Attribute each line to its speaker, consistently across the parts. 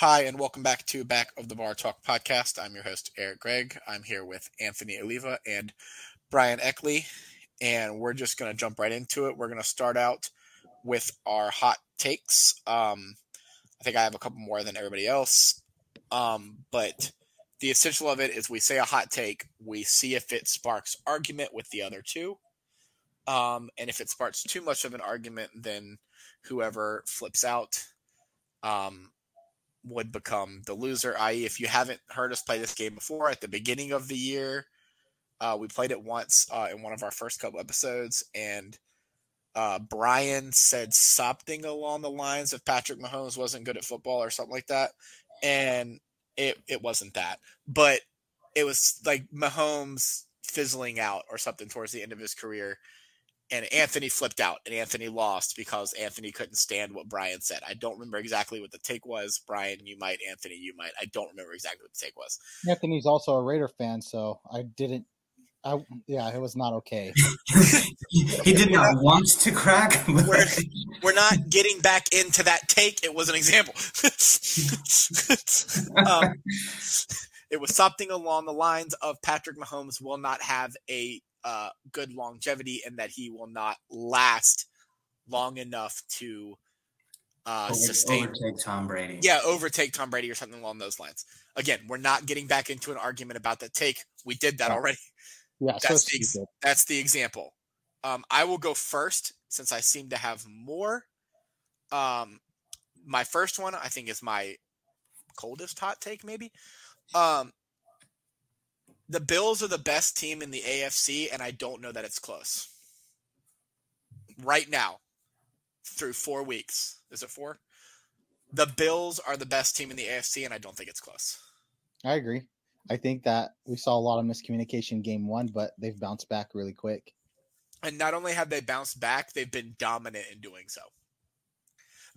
Speaker 1: Hi, and welcome back to Back of the Bar Talk podcast. I'm your host, Eric Gregg. I'm here with Anthony Oliva and Brian Eckley, and we're just going to jump right into it. We're going to start out with our hot takes. Um, I think I have a couple more than everybody else, um, but the essential of it is we say a hot take, we see if it sparks argument with the other two. Um, and if it sparks too much of an argument, then whoever flips out um, would become the loser. I.e., if you haven't heard us play this game before, at the beginning of the year, uh, we played it once uh, in one of our first couple episodes, and uh, Brian said something along the lines of Patrick Mahomes wasn't good at football or something like that, and it it wasn't that, but it was like Mahomes fizzling out or something towards the end of his career and Anthony flipped out and Anthony lost because Anthony couldn't stand what Brian said. I don't remember exactly what the take was. Brian, you might. Anthony, you might. I don't remember exactly what the take was.
Speaker 2: Anthony's also a Raider fan, so I didn't. I yeah, it was not okay.
Speaker 3: he did not want to crack.
Speaker 1: We're, we're not getting back into that take. It was an example. um, it was something along the lines of Patrick Mahomes will not have a uh, good longevity and that he will not last long enough to uh, sustain
Speaker 3: overtake Tom Brady.
Speaker 1: Yeah, overtake Tom Brady or something along those lines. Again, we're not getting back into an argument about the take. We did that already.
Speaker 2: Yeah,
Speaker 1: that's
Speaker 2: so
Speaker 1: the that's the example. Um, I will go first since I seem to have more. Um, my first one I think is my coldest hot take, maybe. Um, the Bills are the best team in the AFC, and I don't know that it's close. Right now, through four weeks. Is it four? The Bills are the best team in the AFC, and I don't think it's close.
Speaker 2: I agree. I think that we saw a lot of miscommunication game one, but they've bounced back really quick.
Speaker 1: And not only have they bounced back, they've been dominant in doing so.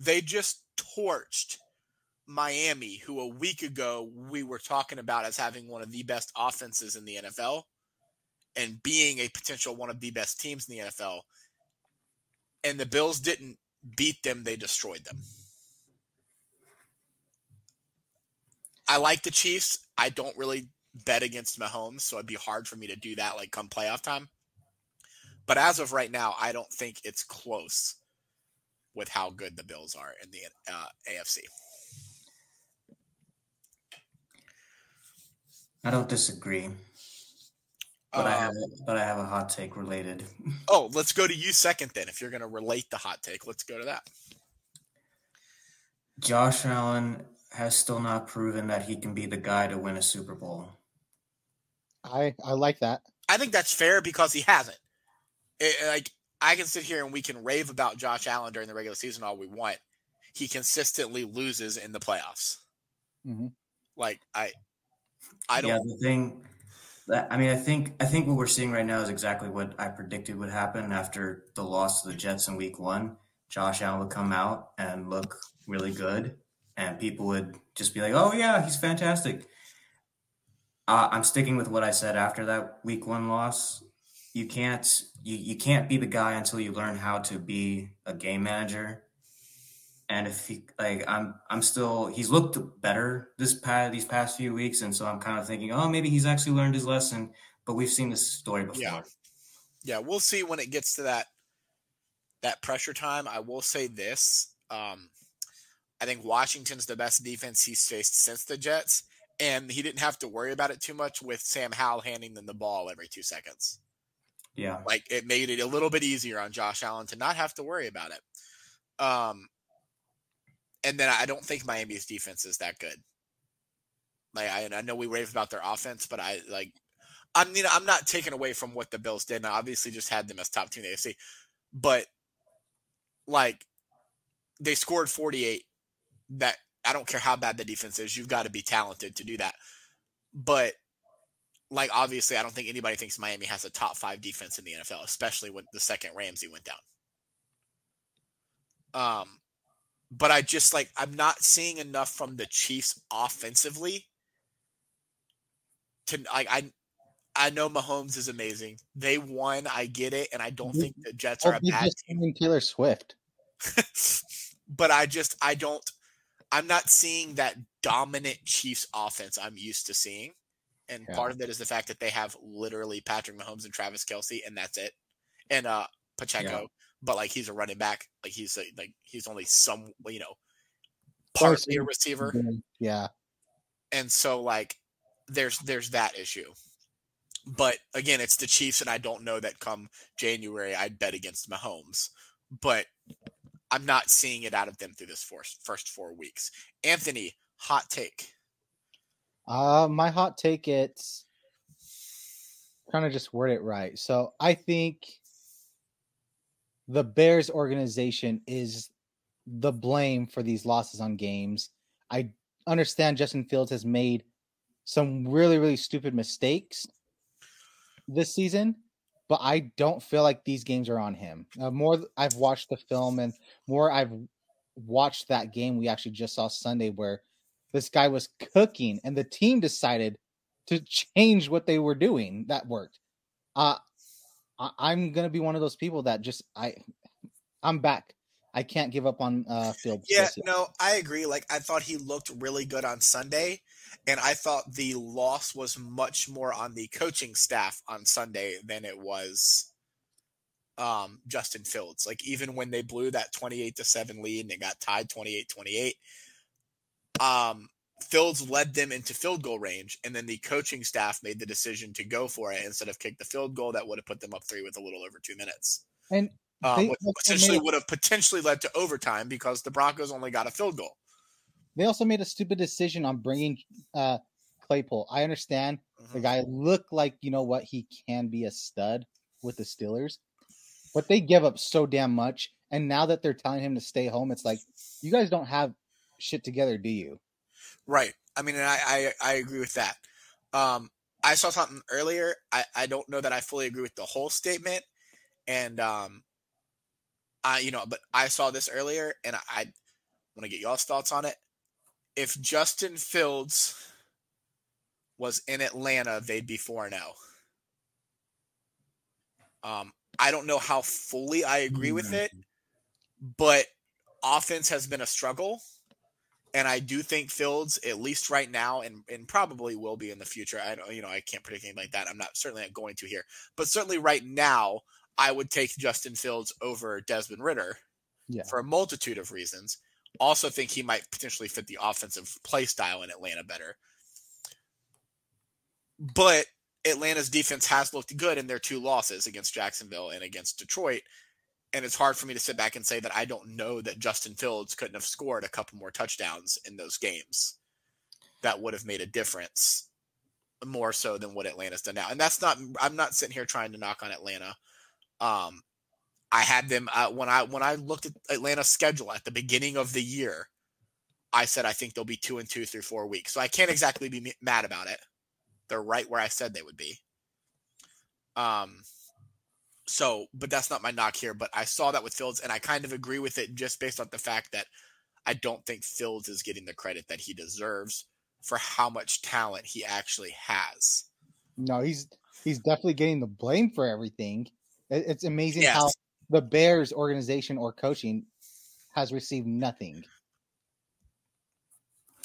Speaker 1: They just torched Miami, who a week ago we were talking about as having one of the best offenses in the NFL and being a potential one of the best teams in the NFL. And the Bills didn't beat them, they destroyed them. I like the Chiefs. I don't really bet against Mahomes, so it'd be hard for me to do that like come playoff time. But as of right now, I don't think it's close with how good the Bills are in the uh, AFC.
Speaker 3: I don't disagree. But uh, I have a, but I have a hot take related.
Speaker 1: Oh, let's go to you second then. If you're going to relate the hot take, let's go to that.
Speaker 3: Josh Allen has still not proven that he can be the guy to win a Super Bowl.
Speaker 2: I I like that.
Speaker 1: I think that's fair because he hasn't. It, like I can sit here and we can rave about Josh Allen during the regular season all we want. He consistently loses in the playoffs.
Speaker 2: Mm-hmm.
Speaker 1: Like I, I don't.
Speaker 3: Yeah, the thing. That, I mean, I think I think what we're seeing right now is exactly what I predicted would happen after the loss to the Jets in Week One. Josh Allen would come out and look really good, and people would just be like, "Oh yeah, he's fantastic." Uh, I'm sticking with what I said after that Week One loss. You can't you, you can't be the guy until you learn how to be a game manager and if he like I'm I'm still he's looked better this past these past few weeks, and so I'm kind of thinking, oh, maybe he's actually learned his lesson. But we've seen this story before.
Speaker 1: Yeah, yeah, we'll see when it gets to that that pressure time. I will say this: um, I think Washington's the best defense he's faced since the Jets, and he didn't have to worry about it too much with Sam Howell handing them the ball every two seconds.
Speaker 3: Yeah,
Speaker 1: like it made it a little bit easier on Josh Allen to not have to worry about it. Um, and then I don't think Miami's defense is that good. Like I, I know we rave about their offense, but I like I mean I'm not taking away from what the Bills did. And I obviously just had them as top team in the AFC, but like they scored 48. That I don't care how bad the defense is, you've got to be talented to do that. But like obviously, I don't think anybody thinks Miami has a top five defense in the NFL, especially when the second Ramsey went down. Um, but I just like I'm not seeing enough from the Chiefs offensively to like I I know Mahomes is amazing. They won, I get it, and I don't think the Jets are a bad
Speaker 2: team. Taylor Swift.
Speaker 1: but I just I don't I'm not seeing that dominant Chiefs offense I'm used to seeing. And
Speaker 2: Yeah.
Speaker 1: part of it is the fact that they have literally Patrick Mahomes and Travis Kelce, and that's it. And uh Pacheco, but like he's a running back, like he's a, like he's only some you know partly a receiver,
Speaker 2: Yeah.
Speaker 1: and so like there's there's that issue. But again, it's the Chiefs, and I don't know that come January I'd bet against Mahomes. But I'm not seeing it out of them through this first first four weeks. Anthony, hot take.
Speaker 2: Uh, my hot take it's trying to just word it right. So I think the Bears organization is the blame for these losses on games. I understand Justin Fields has made some really, really stupid mistakes this season, but I don't feel like these games are on him. Uh, more I've watched the film and more I've watched that game we actually just saw Sunday where this guy was cooking and the team decided to change what they were doing that worked. Uh I, I'm gonna be one of those people that just I I'm back. I can't give up on uh Fields.
Speaker 1: Yeah, no, I agree. Like I thought he looked really good on Sunday, and I thought the loss was much more on the coaching staff on Sunday than it was um Justin Fields. Like even when they blew that 28 to 7 lead and it got tied 28-28, um Fields led them into field goal range, and then the coaching staff made the decision to go for it instead of kick the field goal that would have put them up three with a little over two minutes.
Speaker 2: And
Speaker 1: Um,
Speaker 2: They
Speaker 1: essentially would have potentially led to overtime because the Broncos only got a field goal.
Speaker 2: they also made a stupid decision on bringing uh Claypool. I understand the
Speaker 1: Mhm.
Speaker 2: guy looked like you know what he can be a stud with the Steelers, but they give up so damn much. And now that they're telling him to stay home, it's like you guys don't have shit together, do you?
Speaker 1: Right. I mean, and I, I I agree with that. Um, I saw something earlier. I I don't know that I fully agree with the whole statement, and um, I you know, but I saw this earlier, and I, I want to get y'all's thoughts on it. If Justin Fields was in Atlanta, they'd be four and zero. Um, I don't know how fully I agree with it, but offense has been a struggle. And I do think Fields, at least right now, and, and probably will be in the future. I don't, you know, I can't predict anything like that. I'm not certainly not going to here, but certainly right now, I would take Justin Fields over Desmond Ridder
Speaker 2: Yeah.
Speaker 1: for a multitude of reasons. Also, think he might potentially fit the offensive play style in Atlanta better. But Atlanta's defense has looked good in their two losses against Jacksonville and against Detroit. And it's hard for me to sit back and say that I don't know that Justin Fields couldn't have scored a couple more touchdowns in those games that would have made a difference more so than what Atlanta's done now. And that's not, I'm not sitting here trying to knock on Atlanta. Um, I had them uh, when I when I looked at Atlanta's schedule at the beginning of the year. I said I think they'll be two and two through four weeks, so I can't exactly be mad about it. They're right where I said they would be. Um, so, but that's not my knock here. But I saw that with Fields, and I kind of agree with it just based on the fact that I don't think Fields is getting the credit that he deserves for how much talent he actually has.
Speaker 2: No, he's he's definitely getting the blame for everything. It- It's amazing how the Bears organization or coaching has received nothing.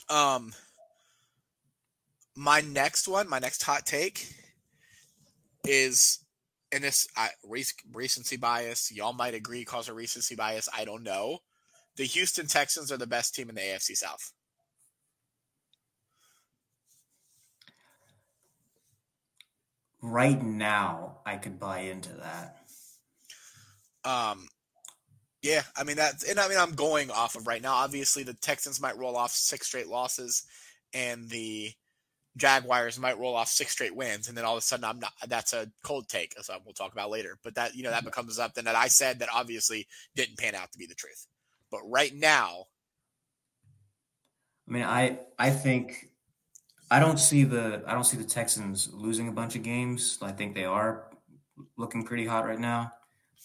Speaker 1: Um, my next one, my next hot take is, and this I, rec- recency bias. Y'all might agree, cause a recency bias. I don't know. The Houston Texans are the best team in the AFC South.
Speaker 3: Right now, I could buy into that.
Speaker 1: Um, yeah, I mean that, and I mean I'm going off of right now. Obviously, the Texans might roll off six straight losses, and the Jaguars might roll off six straight wins, and then all of a sudden I'm not. That's a cold take, as we'll talk about later. But that you know that becomes something that I said that obviously didn't pan out to be the truth. But right now,
Speaker 3: I mean, I I think I don't see the I don't see the Texans losing a bunch of games. I think they are looking pretty hot right now,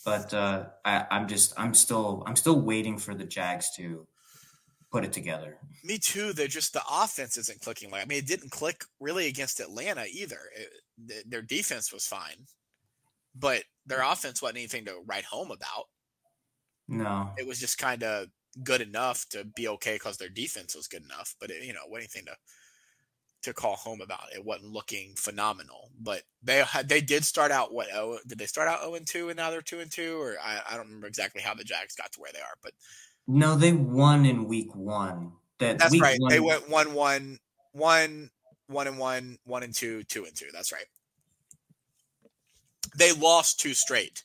Speaker 3: but uh, I, I'm just I'm still I'm still waiting for the Jags to put it together.
Speaker 1: me too. They're just the offense isn't clicking. Like I mean, it didn't click really against Atlanta either. It, th- their defense was fine, but their offense wasn't anything to write home about.
Speaker 3: No,
Speaker 1: it was just kind of good enough to be okay because their defense was good enough. But it, you know, anything to to call home about. It wasn't looking phenomenal, but they had they did start out what oh did they start out zero and two and now they're two and two or I, I don't remember exactly how the Jags got to where they are, but
Speaker 3: no, they won in week one.
Speaker 1: That that's right. One, they went one one one one and one one and two two and two. That's right. They lost two straight,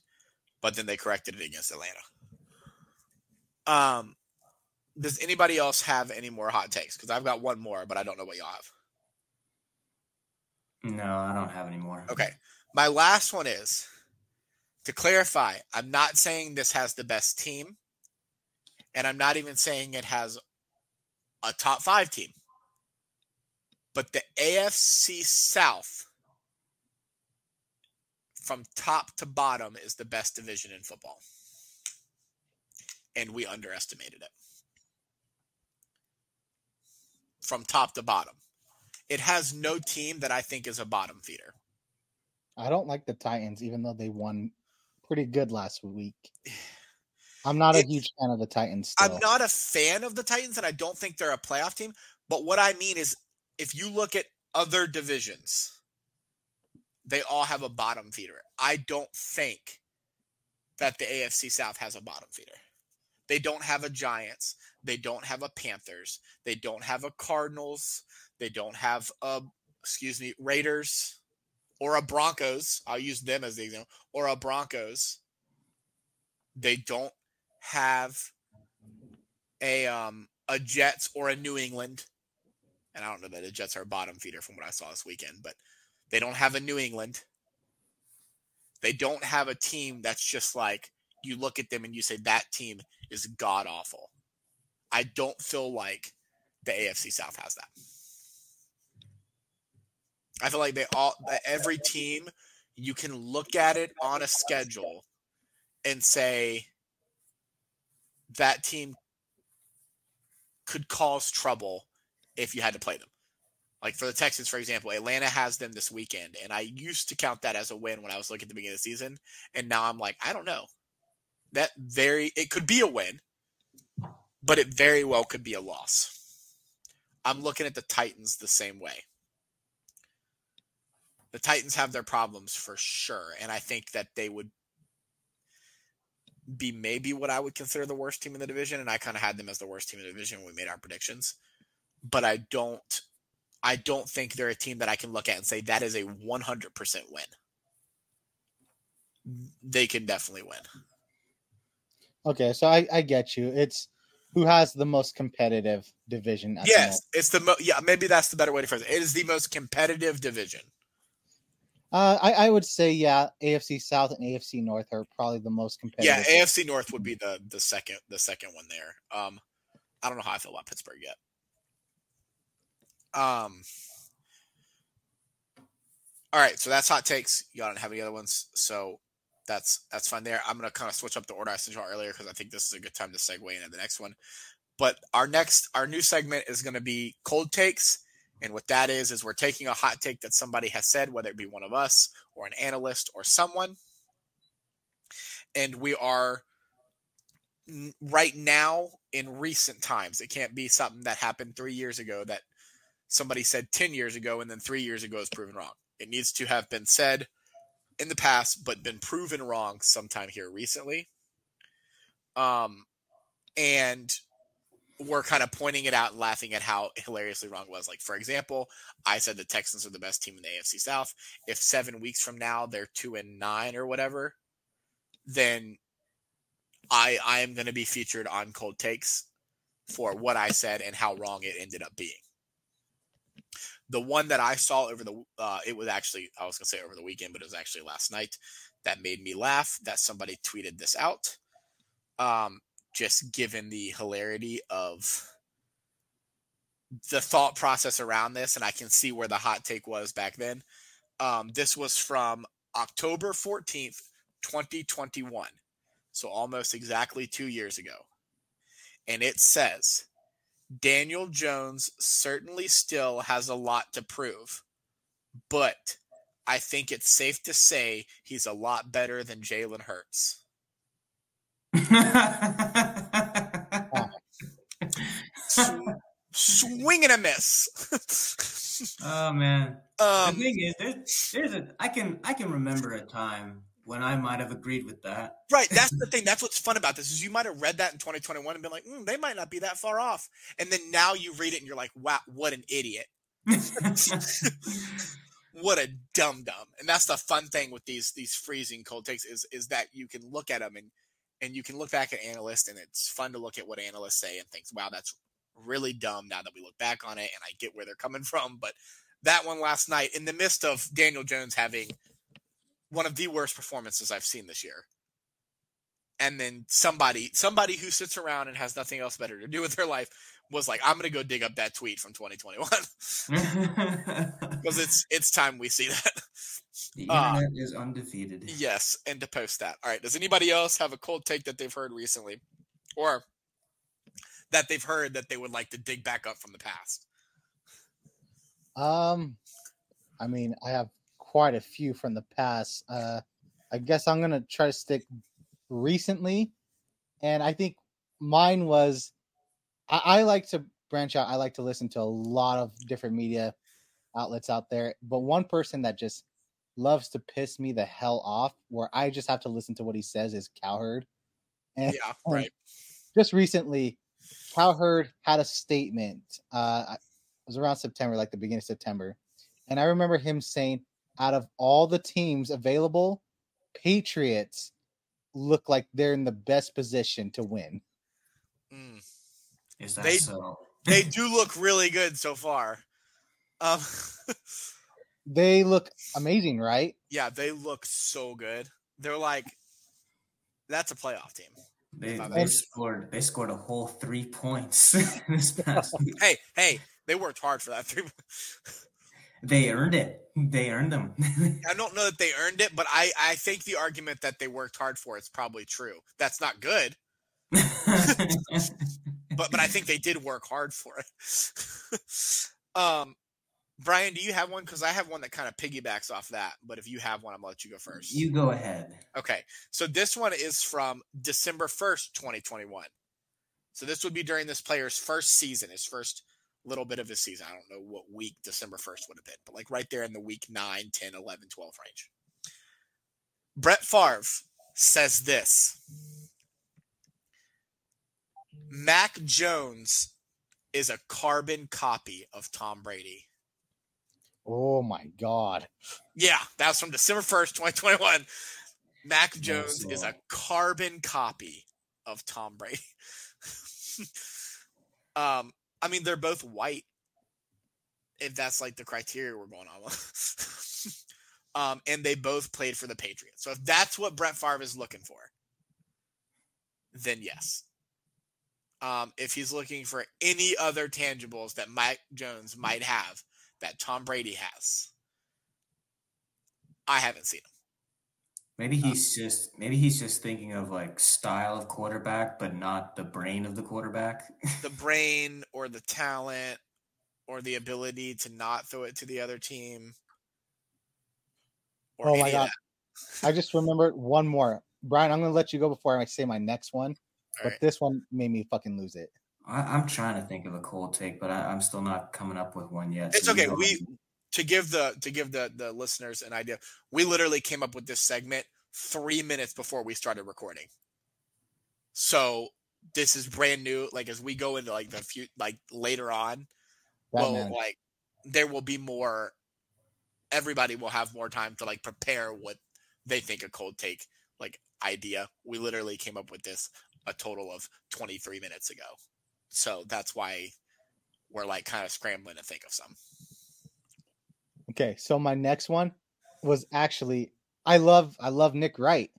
Speaker 1: but then they corrected it against Atlanta. Um, does anybody else have any more hot takes? Because I've got one more, but I don't know what y'all have.
Speaker 3: No, I don't have any more.
Speaker 1: Okay. My last one is to clarify, I'm not saying this has the best team, and I'm not even saying it has a top five team. But the AFC South, from top to bottom, is the best division in football. And we underestimated it. From top to bottom. It has no team that I think is a bottom feeder.
Speaker 2: I don't like the Titans, even though they won pretty good last week. I'm not a huge fan of the Titans.
Speaker 1: Still. I'm not a fan of the Titans, and I don't think they're a playoff team. But what I mean is, if you look at other divisions, they all have a bottom feeder. I don't think that the AFC South has a bottom feeder. They don't have a Giants. They don't have a Panthers. They don't have a Cardinals. They don't have a, excuse me, Raiders or a Broncos. I'll use them as the example, or a Broncos. They don't have a um a Jets or a New England. And I don't know that the Jets are a bottom feeder from what I saw this weekend, but they don't have a New England. They don't have a team that's just like you look at them and you say that team is god awful. I don't feel like the AFC South has that. I feel like they all every team you can look at it on a schedule and say that team could cause trouble if you had to play them. Like for the Texans, for example, Atlanta has them this weekend, and I used to count that as a win when I was looking at the beginning of the season, and now I'm like, I don't know. That very it could be a win, but it very well could be a loss. I'm looking at the Titans the same way the Titans have their problems for sure, and I think that they would be maybe what I would consider the worst team in the division, and I kind of had them as the worst team in the division when we made our predictions. But I don't, I don't think they're a team that I can look at and say that is a 100% win. They can definitely win.
Speaker 2: Okay, so I, I get you. It's who has the most competitive division.
Speaker 1: yes, the it's the mo- yeah. Maybe that's the better way to phrase it. It is the most competitive division.
Speaker 2: Uh, I, I would say yeah, AFC South and AFC North are probably the most competitive.
Speaker 1: Yeah, AFC North would be the the second the second one there. Um, I don't know how I feel about Pittsburgh yet. Um. All right, so that's hot takes. Y'all don't have any other ones, so that's that's fine there. I'm gonna kind of switch up the order I said earlier because I think this is a good time to segue into the next one. But our next our new segment is gonna be cold takes and what that is, is we're taking a hot take that somebody has said, whether it be one of us or an analyst or someone. And we are right now in recent times. It can't be something that happened three years ago that somebody said 10 years ago and then three years ago is proven wrong. It needs to have been said in the past, but been proven wrong sometime here recently. Um, and we're kind of pointing it out and laughing at how hilariously wrong it was. Like, for example, I said the Texans are the best team in the AFC South. If seven weeks from now they're two and nine or whatever, then I I am going to be featured on Cold Takes for what I said and how wrong it ended up being. The one that I saw over the uh, it was actually I was going to say over the weekend, but it was actually last night that made me laugh. That somebody tweeted this out. Um, just given the hilarity of the thought process around this, and I can see where the hot take was back then. Um, this was from October 14th, 2021. So almost exactly two years ago. And it says Daniel Jones certainly still has a lot to prove, but I think it's safe to say he's a lot better than Jalen Hurts. swing and a miss.
Speaker 3: oh man.
Speaker 1: Um,
Speaker 3: the thing is, there's, there's a I can I can remember a time when I might have agreed with that.
Speaker 1: Right. That's the thing. That's what's fun about this is you might have read that in 2021 and been like, mm, they might not be that far off. And then now you read it and you're like, wow, what an idiot. what a dum dum. And that's the fun thing with these these freezing cold takes is is that you can look at them and and you can look back at analysts and it's fun to look at what analysts say and think, wow, that's really dumb now that we look back on it and I get where they're coming from. But that one last night, in the midst of Daniel Jones having one of the worst performances I've seen this year. And then somebody, somebody who sits around and has nothing else better to do with their life, was like, "I'm gonna go dig up that tweet from 2021 because it's it's time we see that."
Speaker 3: The internet uh, is undefeated.
Speaker 1: Yes, and to post that. All right. Does anybody else have a cold take that they've heard recently, or that they've heard that they would like to dig back up from the past?
Speaker 2: Um, I mean, I have quite a few from the past. Uh, I guess I'm gonna try to stick recently, and I think mine was. I, I like to branch out. I like to listen to a lot of different media outlets out there, but one person that just loves to piss me the hell off, where I just have to listen to what he says, is Cowherd.
Speaker 1: And, yeah, right.
Speaker 2: Just recently, Cowherd had a statement. Uh, it was around September, like the beginning of September, and I remember him saying, out of all the teams available, Patriots look like they're in the best position to win.
Speaker 3: Mm. Is that
Speaker 1: they,
Speaker 3: so?
Speaker 1: they do look really good so far. Um,
Speaker 2: they look amazing, right?
Speaker 1: Yeah, they look so good. They're like, that's a playoff team.
Speaker 3: They, they scored. They scored a whole three points this past
Speaker 1: week. Hey, hey, they worked hard for that three.
Speaker 3: They earned it. They earned them.
Speaker 1: I don't know that they earned it, but I, I think the argument that they worked hard for is probably true. That's not good. but but I think they did work hard for it. um, Brian, do you have one? Because I have one that kind of piggybacks off that. But if you have one, I'm gonna let you go first.
Speaker 3: You go ahead.
Speaker 1: Okay, so this one is from December first, 2021. So this would be during this player's first season, his first little bit of his season. I don't know what week December 1st would have been, but like right there in the week 9, 10, 11, 12 range. Brett Favre says this Mac Jones is a carbon copy of Tom Brady.
Speaker 2: Oh my God.
Speaker 1: Yeah, that was from December 1st, 2021. Mac Jones is a carbon copy of Tom Brady. um, I mean, they're both white. If that's like the criteria we're going on with. um, and they both played for the Patriots. So if that's what Brett Favre is looking for, then yes. Um, if he's looking for any other tangibles that Mike Jones might have that Tom Brady has, I haven't seen him.
Speaker 3: Maybe he's um, just maybe he's just thinking of like style of quarterback, but not the brain of the quarterback.
Speaker 1: the brain or the talent or the ability to not throw it to the other team.
Speaker 2: oh my god. I just remembered one more. Brian, I'm gonna let you go before I say my next one. All but right. this one made me fucking lose it.
Speaker 3: I, am trying to think of a cold take, but I, am still not coming up with one yet.
Speaker 1: It's so okay. We to give the to give the the listeners an idea, we literally came up with this segment three minutes before we started recording. So this is brand new. Like as we go into like the few like later on, well, like there will be more. Everybody will have more time to like prepare what they think a cold take like idea. We literally came up with this a total of 23 minutes ago. So that's why we're like kind of scrambling to think of some.
Speaker 2: Okay, so my next one was actually I love I love Nick Wright,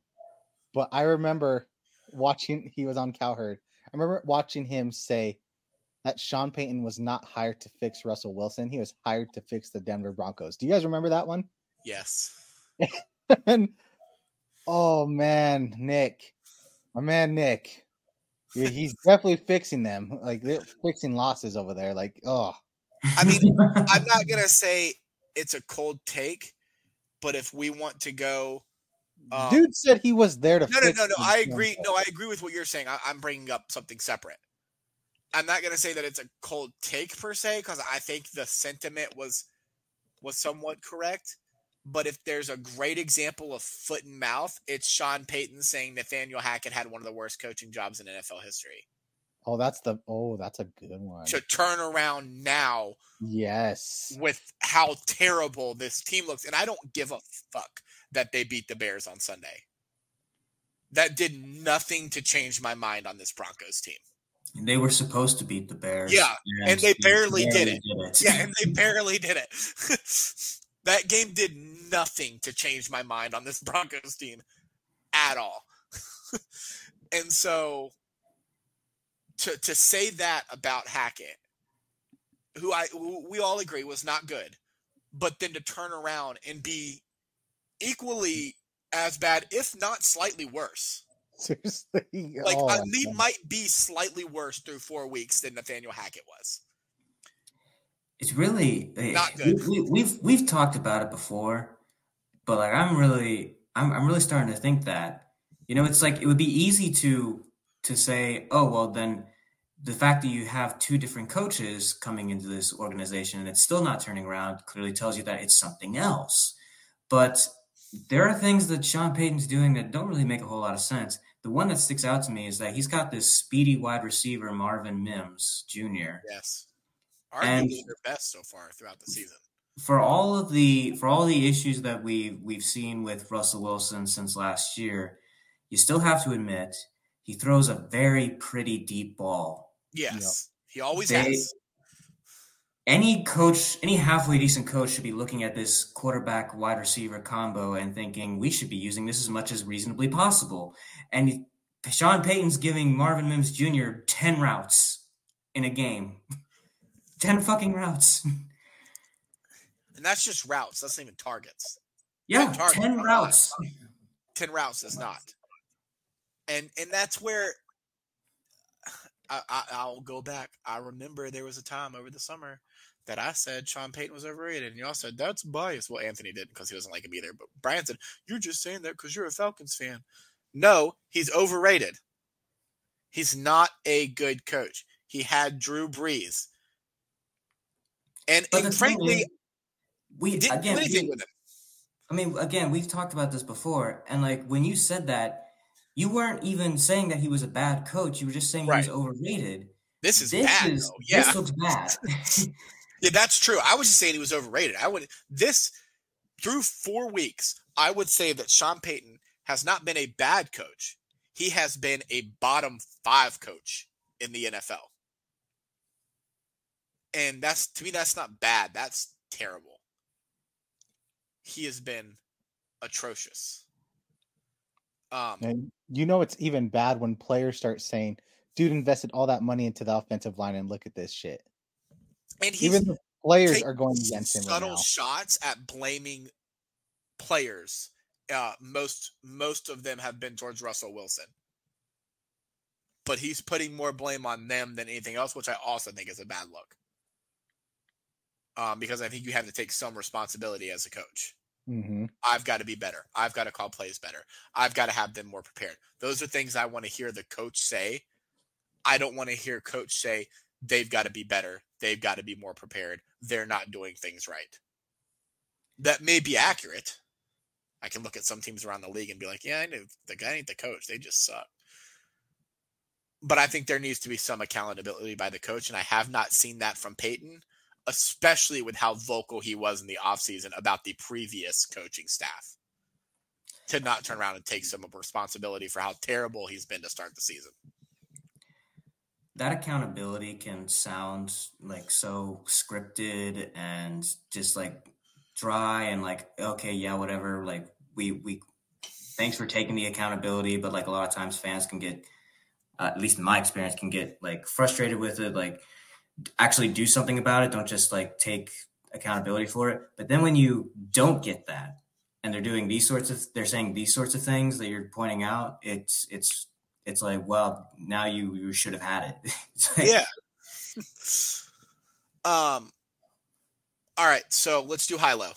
Speaker 2: but I remember watching he was on Cowherd. I remember watching him say that Sean Payton was not hired to fix Russell Wilson. He was hired to fix the Denver Broncos. Do you guys remember that one?
Speaker 1: Yes.
Speaker 2: and, oh man, Nick, my man Nick, he's definitely fixing them. Like they're fixing losses over there. Like oh,
Speaker 1: I mean, I'm not gonna say it's a cold take, but if we want to go,
Speaker 2: um, dude said he was there to.
Speaker 1: No, no, no, no. I agree. No, I agree with what you're saying. I, am bringing up something separate. I'm not to say that it's a cold take per se because I think the sentiment was was somewhat correct. But if there's a great example of foot and mouth, it's Sean Payton saying Nathaniel Hackett had one of the worst coaching jobs in NFL history.
Speaker 2: Oh, that's the oh, that's a good one.
Speaker 1: To turn around now,
Speaker 2: yes,
Speaker 1: with how terrible this team looks, and I don't give a fuck that they beat the Bears on Sunday. That did nothing to change my mind on this Broncos team.
Speaker 3: And They were supposed to beat the Bears.
Speaker 1: Yeah, and, and they barely, barely did, it. did it. Yeah, and they barely did it. that game did nothing to change my mind on this Broncos team at all. and so to to say that about Hackett, who I who we all agree was not good, but then to turn around and be equally as bad, if not slightly worse.
Speaker 2: Seriously,
Speaker 1: like oh, uh, he might be slightly worse through four weeks than Nathaniel Hackett was.
Speaker 3: It's really
Speaker 1: not good.
Speaker 3: We, have we've, we've talked about it before, but like I'm really I'm I'm really starting to think that you know it's like it would be easy to to say oh well then the fact that you have two different coaches coming into this organization and it's still not turning around clearly tells you that it's something else. But there are things that Sean Payton's doing that don't really make a whole lot of sense. The one that sticks out to me is that he's got this speedy wide receiver, Marvin Mims Jr.
Speaker 1: Yes, arguably their best so far throughout the season.
Speaker 3: For all of the for all the issues that we we've seen with Russell Wilson since last year, you still have to admit he throws a very pretty deep ball.
Speaker 1: Yes, yep. he always they, has
Speaker 3: any coach, any halfway decent coach should be looking at this quarterback wide receiver combo and thinking we should be using this as much as reasonably possible. And Sean Payton's giving Marvin Mims Jr. 10 routes in a game. 10 fucking routes.
Speaker 1: And that's just routes. That's not even targets.
Speaker 3: Yeah, 10 routes.
Speaker 1: 10 routes is not. And and that's where I, I, will go back. I remember there was a time over the summer that I said Sean Payton was overrated, and y'all said that's bias. Well, Anthony didn't because he doesn't like him either. But Brian said you're just saying that because you're a Falcons fan. No, he's overrated. He's not a good coach. He had Drew Brees, and, and frankly,
Speaker 3: we didn't again, do anything we, with him. I mean, again, we've talked about this before, and like when you said that, you weren't even saying that he was a bad coach. You were just saying right. he was overrated.
Speaker 1: This is this bad. Is, yeah.
Speaker 3: This looks bad.
Speaker 1: Yeah, that's true. I was just saying he was overrated. I would this through four weeks, I would say that Sean Payton has not been a bad coach. He has been a bottom five coach in the NFL. And that's to me, that's not bad. That's terrible. He has been atrocious.
Speaker 2: Um, and you know it's even bad when players start saying, "Dude invested all that money into the offensive line, and look at this shit."
Speaker 1: And
Speaker 2: even the players are going against him. Subtle right
Speaker 1: shots at blaming players. Uh, most most of them have been towards Russell Wilson, but he's putting more blame on them than anything else, which I also think is a bad look. Um, because I think you have to take some responsibility as a coach.
Speaker 2: Mm-hmm.
Speaker 1: I've got to be better. I've got to call plays better. I've got to have them more prepared. Those are things I want to hear the coach say. I don't want to hear coach say they've got to be better. They've got to be more prepared. They're not doing things right. That may be accurate. I can look at some teams around the league and be like, yeah, I know the guy ain't the coach. They just suck. But I think there needs to be some accountability by the coach. And I have not seen that from Payton, especially with how vocal he was in the offseason about the previous coaching staff to not turn around and take some responsibility for how terrible he's been to start the season.
Speaker 3: That accountability can sound like so scripted and just like dry and like okay yeah whatever like we we thanks for taking the accountability but like a lot of times fans can get uh, at least in my experience can get like frustrated with it like actually do something about it don't just like take accountability for it but then when you don't get that and they're doing these sorts of they're saying these sorts of things that you're pointing out it's it's it's like, well, now you you should have had it.
Speaker 1: like, yeah. um. All right, so let's do high low.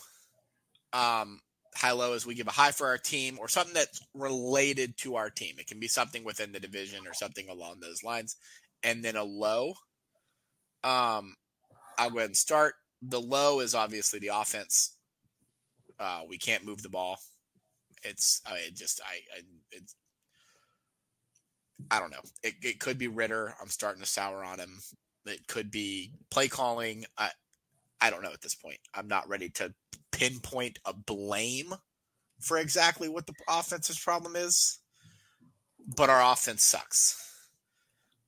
Speaker 1: Um, high low is we give a high for our team or something that's related to our team. It can be something within the division or something along those lines. and then a low. Um, I'll go ahead and start. The low is obviously the offense. Uh, we can't move the ball. It's I it just I, I it's I don't know. It, it could be Ridder. I'm starting to sour on him. It could be play calling. I I don't know at this point. I'm not ready to pinpoint a blame for exactly what the offense's problem is, but our offense sucks.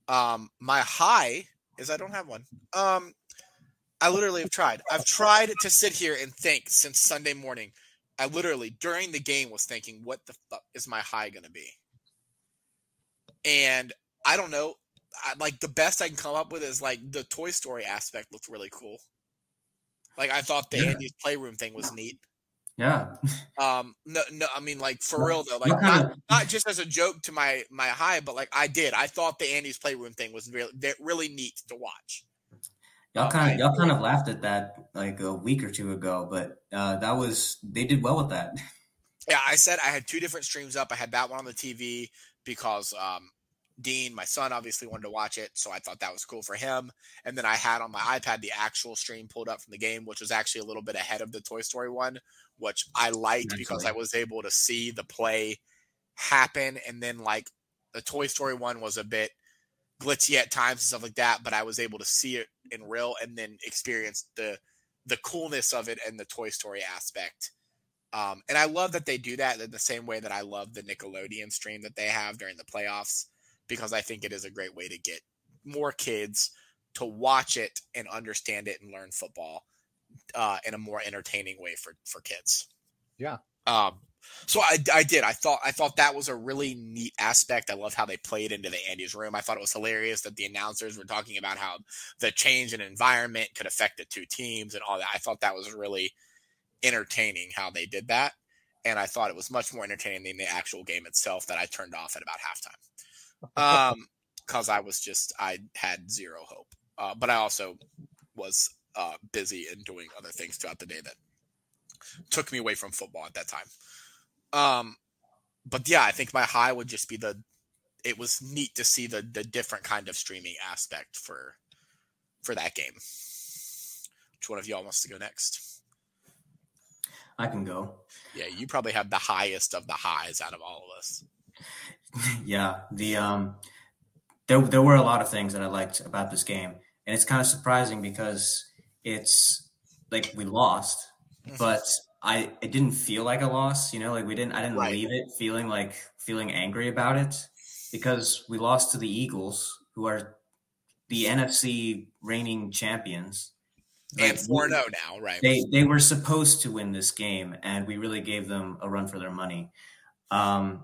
Speaker 1: Um, my high is I don't have one. Um, I literally have tried. I've tried to sit here and think since Sunday morning. I literally during the game was thinking, what the fuck is my high going to be? And I don't know. I, like the best I can come up with is like the Toy Story aspect looked really cool. Like I thought the yeah. Andy's playroom thing was neat.
Speaker 3: Yeah.
Speaker 1: Um. No. No. I mean, like for real though. Like not, not just as a joke to my my high, but like I did. I thought the Andy's playroom thing was really really neat to watch.
Speaker 3: Y'all kind of y'all kind of laughed at that like a week or two ago, but uh, that was they did well with that.
Speaker 1: Yeah, I said I had two different streams up. I had that one on the TV because um, Dean, my son, obviously wanted to watch it, so I thought that was cool for him. And then I had on my iPad the actual stream pulled up from the game, which was actually a little bit ahead of the Toy Story one, which I liked because I was able to see the play happen. And then like the Toy Story one was a bit glitchy at times and stuff like that, but I was able to see it in real and then experience the the coolness of it and the Toy Story aspect. Um, and I love that they do that in the same way that I love the Nickelodeon stream that they have during the playoffs because I think it is a great way to get more kids to watch it and understand it and learn football uh, in a more entertaining way for for kids.
Speaker 2: Yeah.
Speaker 1: Um, so I, I did. I thought I thought that was a really neat aspect. I love how they played into the Andy's room. I thought it was hilarious that the announcers were talking about how the change in environment could affect the two teams and all that. I thought that was really entertaining how they did that. And I thought it was much more entertaining than the actual game itself that I turned off at about halftime. Um, because I was just I had zero hope. Uh, but I also was uh, busy and doing other things throughout the day that took me away from football at that time. Um, but yeah, I think my high would just be the. It was neat to see the the different kind of streaming aspect for for that game. Which one of y'all wants to go next?
Speaker 3: I can go.
Speaker 1: Yeah, you probably have the highest of the highs out of all of us.
Speaker 3: yeah, the um, there there were a lot of things that I liked about this game, and it's kind of surprising because it's like we lost, mm-hmm. but I it didn't feel like a loss. You know, like we didn't. I didn't right. leave it feeling like feeling angry about it because we lost to the Eagles, who are the NFC reigning champions.
Speaker 1: And four zero oh now, right?
Speaker 3: They they were supposed to win this game, and we really gave them a run for their money. Um,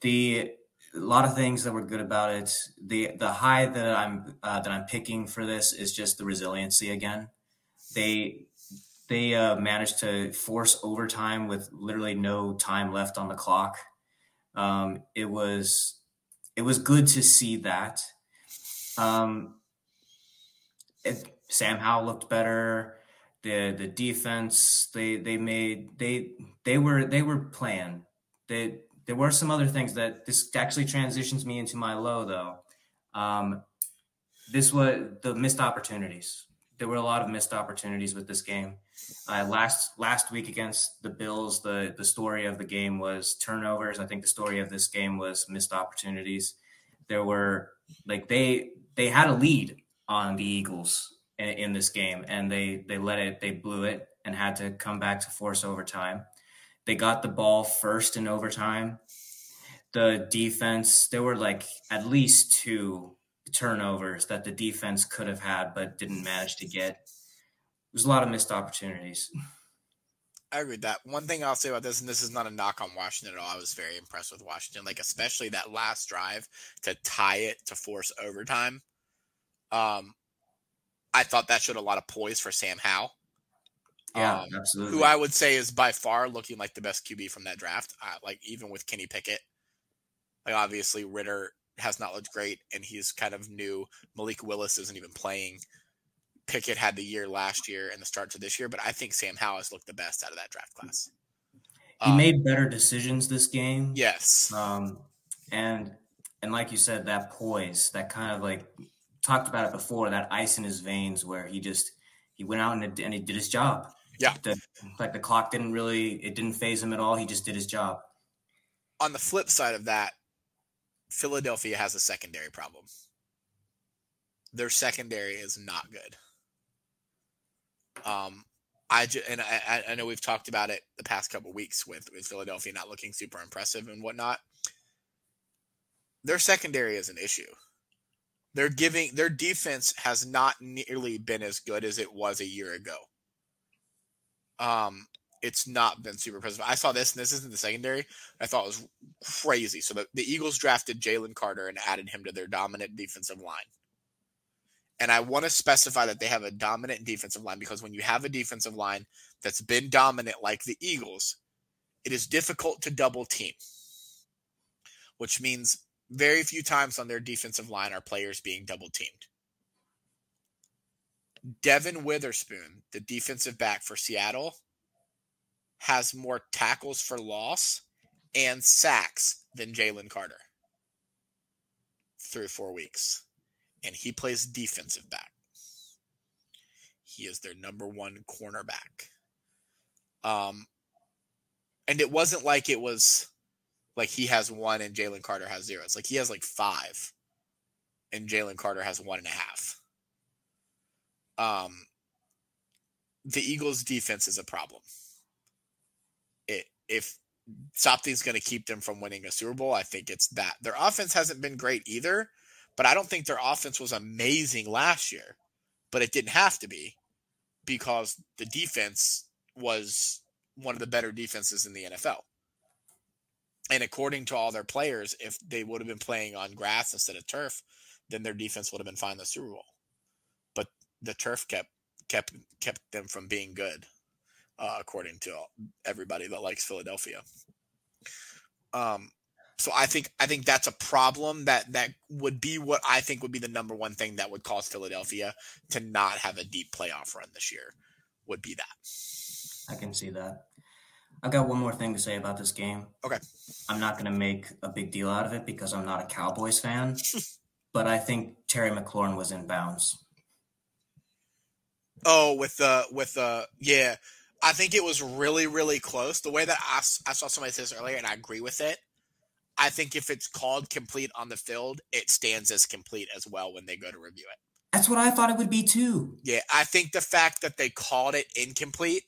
Speaker 3: the a lot of things that were good about it. The the high that I'm uh, that I'm picking for this is just the resiliency again. They they uh, managed to force overtime with literally no time left on the clock. Um, it was it was good to see that. Um, it, Sam Howell looked better. The the defense they they made they they were they were playing. They there were some other things that this actually transitions me into my low though. Um, this was the missed opportunities. There were a lot of missed opportunities with this game. Uh, last last week against the Bills, the the story of the game was turnovers. I think the story of this game was missed opportunities. There were like they they had a lead on the Eagles in, in this game, and they they let it they blew it and had to come back to force overtime. They got the ball first in overtime. The defense, there were like at least two turnovers that the defense could have had but didn't manage to get there's a lot of missed opportunities.
Speaker 1: I agree with that. One thing I'll say about this, and this is not a knock on Washington at all. I was very impressed with Washington, like especially that last drive to tie it to force overtime. Um, I thought that showed a lot of poise for Sam Howell.
Speaker 3: Yeah, um, absolutely.
Speaker 1: Who I would say is by far looking like the best QB from that draft. Uh, like even with Kenny Pickett, like obviously Ridder has not looked great, and he's kind of new. Malik Willis isn't even playing. Pickett had the year last year and the start to this year, but I think Sam Howell has looked the best out of that draft class.
Speaker 3: He um, made better decisions this game.
Speaker 1: Yes.
Speaker 3: Um, and and like you said, that poise, that kind of like talked about it before. That ice in his veins, where he just he went out and, and he did his job.
Speaker 1: Yeah,
Speaker 3: the, like the clock didn't really it didn't faze him at all. He just did his job.
Speaker 1: On the flip side of that, Philadelphia has a secondary problem. Their secondary is not good. Um, I just, and I, I know we've talked about it the past couple weeks with with Philadelphia not looking super impressive and whatnot. Their secondary is an issue. They're giving their defense has not nearly been as good as it was a year ago. Um, it's not been super impressive. I saw this, and this isn't the secondary. I thought it was crazy. So the, the Eagles drafted Jalen Carter and added him to their dominant defensive line. And I want to specify that they have a dominant defensive line because when you have a defensive line that's been dominant like the Eagles, it is difficult to double team, which means very few times on their defensive line are players being double teamed. Devon Witherspoon, the defensive back for Seattle, has more tackles for loss and sacks than Jalen Carter through four weeks. And he plays defensive back. He is their number one cornerback. Um, and it wasn't like it was like he has one and Jalen Carter has zero. It's like he has like five and Jalen Carter has one and a half. Um, the Eagles' defense is a problem. If something's going to keep them from winning a Super Bowl, I think it's that. Their offense hasn't been great either, but I don't think their offense was amazing last year. But it didn't have to be because the defense was one of the better defenses in the NFL. And according to all their players, if they would have been playing on grass instead of turf, then their defense would have been fine in the Super Bowl But the turf kept kept kept them from being good, uh, according to everybody that likes Philadelphia. Um, so I think I think that's a problem that that would be what I think would be the number one thing that would cause Philadelphia to not have a deep playoff run this year. Would be that.
Speaker 3: I can see that. I've got one more thing to say about this game.
Speaker 1: Okay.
Speaker 3: I'm not going to make a big deal out of it because I'm not a Cowboys fan, but I think Terry McLaurin was in bounds.
Speaker 1: Oh, with the with the yeah, I think it was really really close. The way that I, I saw somebody say this earlier, and I agree with it. I think if it's called complete on the field, it stands as complete as well when they go to review it.
Speaker 3: That's what I thought it would be too.
Speaker 1: Yeah, I think the fact that they called it incomplete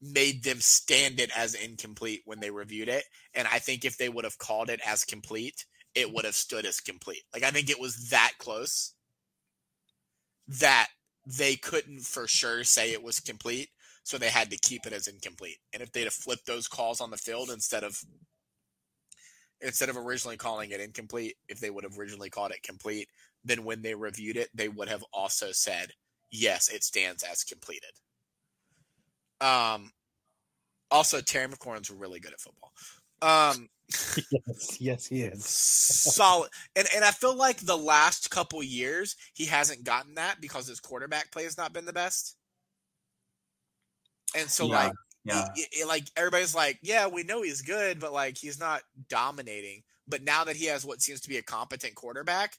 Speaker 1: made them stand it as incomplete when they reviewed it. And I think if they would have called it as complete, it would have stood as complete. Like I think it was that close that they couldn't for sure say it was complete, so they had to keep it as incomplete. And if they'd have flipped those calls on the field instead of instead of originally calling it incomplete, if they would have originally called it complete, then when they reviewed it, they would have also said, yes, it stands as completed. Um, also, Terry McLaurin's really good at football. Um,
Speaker 2: yes, yes, he is
Speaker 1: solid. And and I feel like the last couple years he hasn't gotten that because his quarterback play has not been the best. And so yeah, like yeah. like everybody's like, yeah, we know he's good, but like he's not dominating. But now that he has what seems to be a competent quarterback,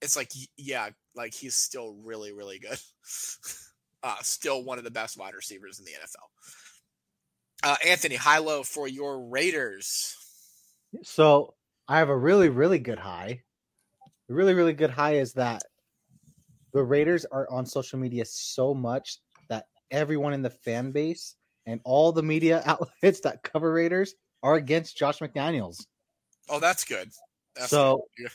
Speaker 1: it's like yeah, like he's still really really good. uh, still one of the best wide receivers in the NFL. Uh, Anthony, high low for your Raiders.
Speaker 2: So I have a really, really good high. A really, really good high is that the Raiders are on social media so much that everyone in the fan base and all the media outlets that cover Raiders are against Josh McDaniels.
Speaker 1: Oh, that's good.
Speaker 2: That's so good.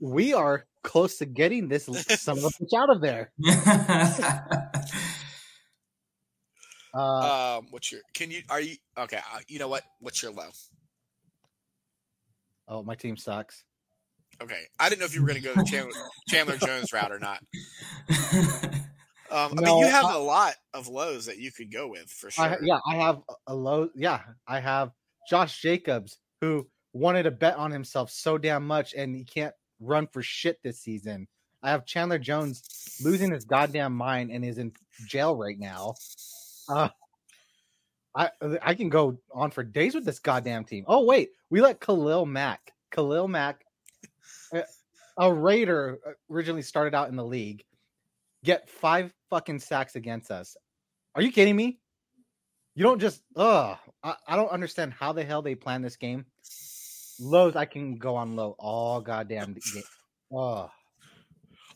Speaker 2: we are close to getting this some of the out of there.
Speaker 1: uh, um, what's your? Can you? Are you okay? Uh, you know what? What's your low?
Speaker 2: Oh, my team sucks.
Speaker 1: Okay, I didn't know if you were going to go the Chandler, Chandler Jones route or not. Um, I mean, you have I, a lot of lows that you could go with for sure.
Speaker 2: I, yeah, I have a low. Yeah, I have Josh Jacobs, who wanted to bet on himself so damn much, and he can't run for shit this season. I have Chandler Jones losing his goddamn mind and is in jail right now. Uh, I I can go on for days with this goddamn team. Oh wait, we let Khalil Mack, Khalil Mack, uh, a Raider uh, originally started out in the league, get five fucking sacks against us. Are you kidding me? You don't just uh I, I don't understand how the hell they plan this game. Lows, I can go on low all goddamn game. Oh,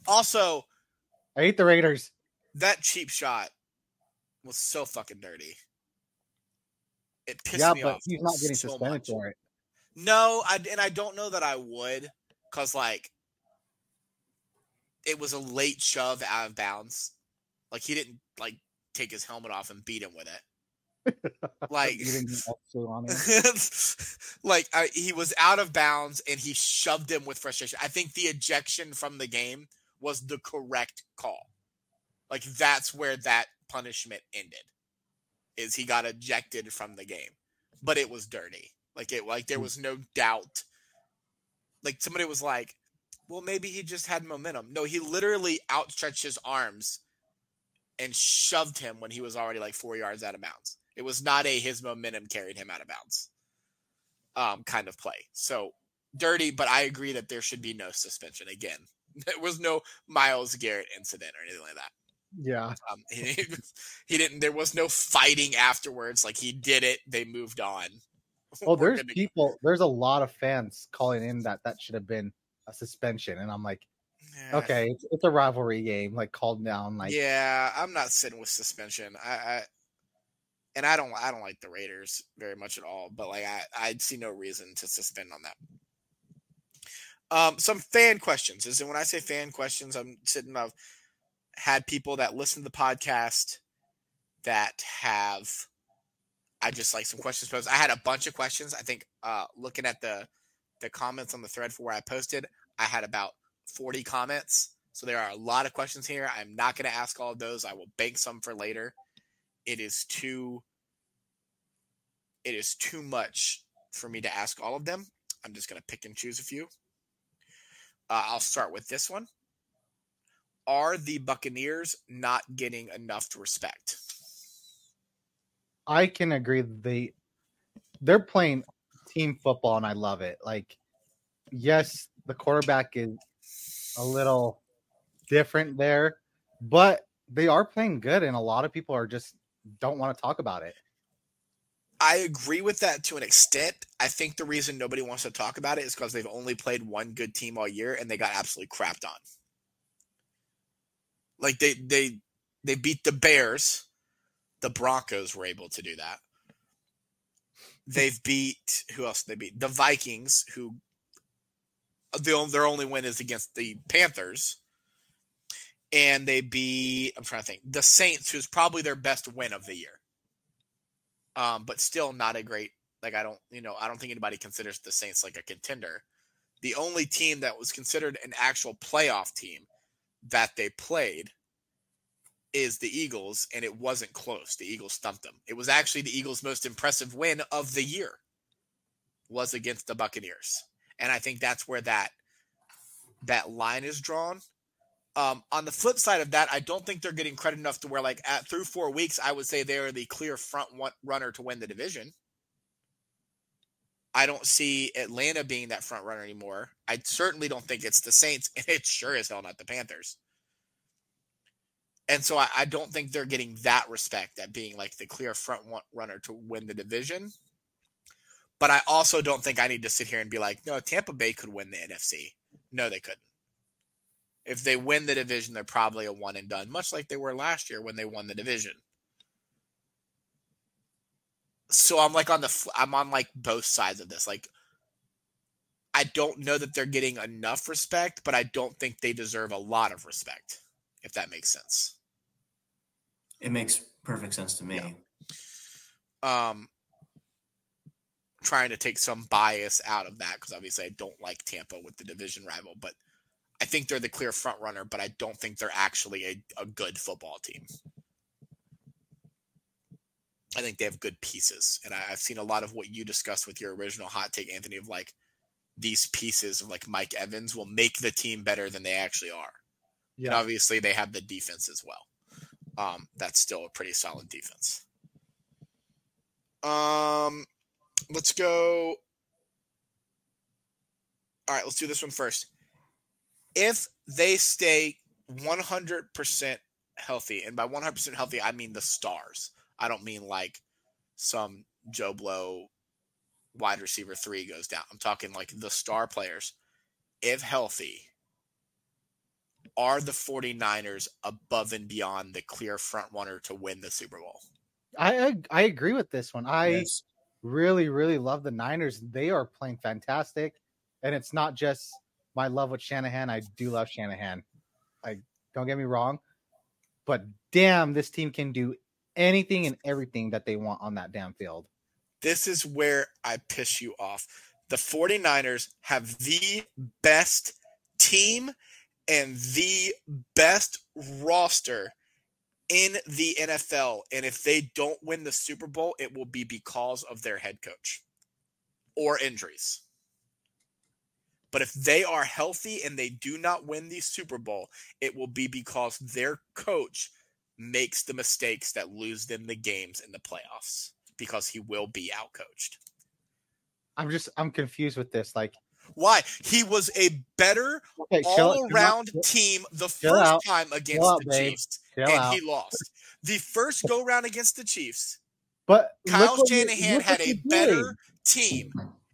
Speaker 1: Also,
Speaker 2: I hate the Raiders.
Speaker 1: that cheap shot was so fucking dirty. It pissed
Speaker 2: yeah,
Speaker 1: me
Speaker 2: but
Speaker 1: off.
Speaker 2: he's not getting
Speaker 1: so
Speaker 2: suspended
Speaker 1: much.
Speaker 2: for it.
Speaker 1: No, I and I don't know that I would, cause like it was a late shove out of bounds. Like he didn't like take his helmet off and beat him with it. Like
Speaker 2: You didn't get absolute on it.
Speaker 1: like I, he was out of bounds and he shoved him with frustration. I think the ejection from the game was the correct call. Like that's where that punishment ended. Is he got ejected from the game. But it was dirty. Like it like there hmm. was no doubt. Like somebody was like, "Well, maybe he just had momentum." No, he literally outstretched his arms and shoved him when he was already like 4 yards out of bounds. It was not a his momentum carried him out of bounds. Um kind of play. So dirty, but I agree that there should be no suspension again. There was no Myles Garrett incident or anything like that.
Speaker 2: Yeah.
Speaker 1: Um, he, he didn't. There was no fighting afterwards. Like he did it. They moved on.
Speaker 2: Well, there's
Speaker 1: good to go.
Speaker 2: people, there's a lot of fans calling in that that should have been a suspension. And I'm like,
Speaker 1: Yeah.
Speaker 2: okay, it's, it's a rivalry game. Like, calm down. Like,
Speaker 1: yeah, I'm not sitting with suspension. I, I and I don't. I don't like the Raiders very much at all. But like, I I see no reason to suspend on that. Um, some fan questions. Is and when I say fan questions, I'm sitting. I've had people that listen to the podcast that have. I just like some questions posed. I had a bunch of questions. I think uh, looking at the the comments on the thread for where I posted, I had about 40 comments. So there are a lot of questions here. I'm not going to ask all of those. I will bank some for later. It is too it is too much for me to ask all of them. I'm just going to pick and choose a few. Uh, I'll start with this one. Are the Buccaneers not getting enough respect?
Speaker 2: I can agree. They they're playing team football, and I love it. Like, yes, the quarterback is a little different there, but they are playing good, and a lot of people are just don't want to talk about it.
Speaker 1: I agree with that to an extent. I think the reason nobody wants to talk about it is because they've only played one good team all year and they got absolutely crapped on. Like they they they beat the Bears. The Broncos were able to do that. They've beat who else? They beat the Vikings, who the their only win is against the Panthers, and they beat. I'm trying to think the Saints, who's probably their best win of the year um, but still not a great. Like I don't, you know, I don't think anybody considers the Saints like a contender. The only team that was considered an actual playoff team that they played is the Eagles, and it wasn't close. The Eagles stumped them. It was actually the Eagles' most impressive win of the year was against the Buccaneers, and I think that's where that that line is drawn. Um, on the flip side of that, I don't think they're getting credit enough to where, like, at through four weeks, I would say they are the clear front one, runner to win the division. I don't see Atlanta being that front runner anymore. I certainly don't think it's the Saints, and it's sure as hell not the Panthers. And so I, I don't think they're getting that respect at being like the clear front runner to win the division. But I also don't think I need to sit here and be like, no, Tampa Bay could win the NFC. No, they couldn't if they win the division, they're probably a one and done, much like they were last year when they won the division. So I'm like on the I'm on like both sides of this. Like I don't know that they're getting enough respect, but I don't think they deserve a lot of respect, if that makes sense.
Speaker 3: It makes perfect sense to me.
Speaker 1: Yeah. Um trying to take some bias out of that because obviously I don't like Tampa with the division rival, but I think they're the clear front runner, but I don't think they're actually a, a good football team. I think they have good pieces. And I, I've seen a lot of what you discussed with your original hot take, Anthony, of like these pieces of like Mike Evans will make the team better than they actually are. And
Speaker 2: Yeah,
Speaker 1: obviously they have the defense as well. Um, that's still a pretty solid defense. Um, let's go. All right, let's do this one first. if they stay 100% healthy, and by 100% healthy, I mean the stars. I don't mean like some Joe Blow wide receiver three goes down. I'm talking like the star players. If healthy, are the 49ers above and beyond the clear front runner to win the Super Bowl?
Speaker 2: I I agree with this one. I yes. really really love the Niners. They are playing fantastic, and it's not just my love with Shanahan. I do love Shanahan. I don't get me wrong, but damn, this team can do anything and everything that they want on that damn field.
Speaker 1: This is where I piss you off. The 49ers have the best team and the best roster in the NFL. And if they don't win the Super Bowl, it will be because of their head coach or injuries. But if they are healthy and they do not win the Super Bowl, it will be because their coach makes the mistakes that lose them the games in the playoffs because he will be outcoached.
Speaker 2: I'm just I'm confused with this. Like
Speaker 1: why? He was a better okay, all around team the first out. time against the. Chiefs, and out. he lost. The first go round against the Chiefs,
Speaker 2: but
Speaker 1: Kyle Shanahan had a better team,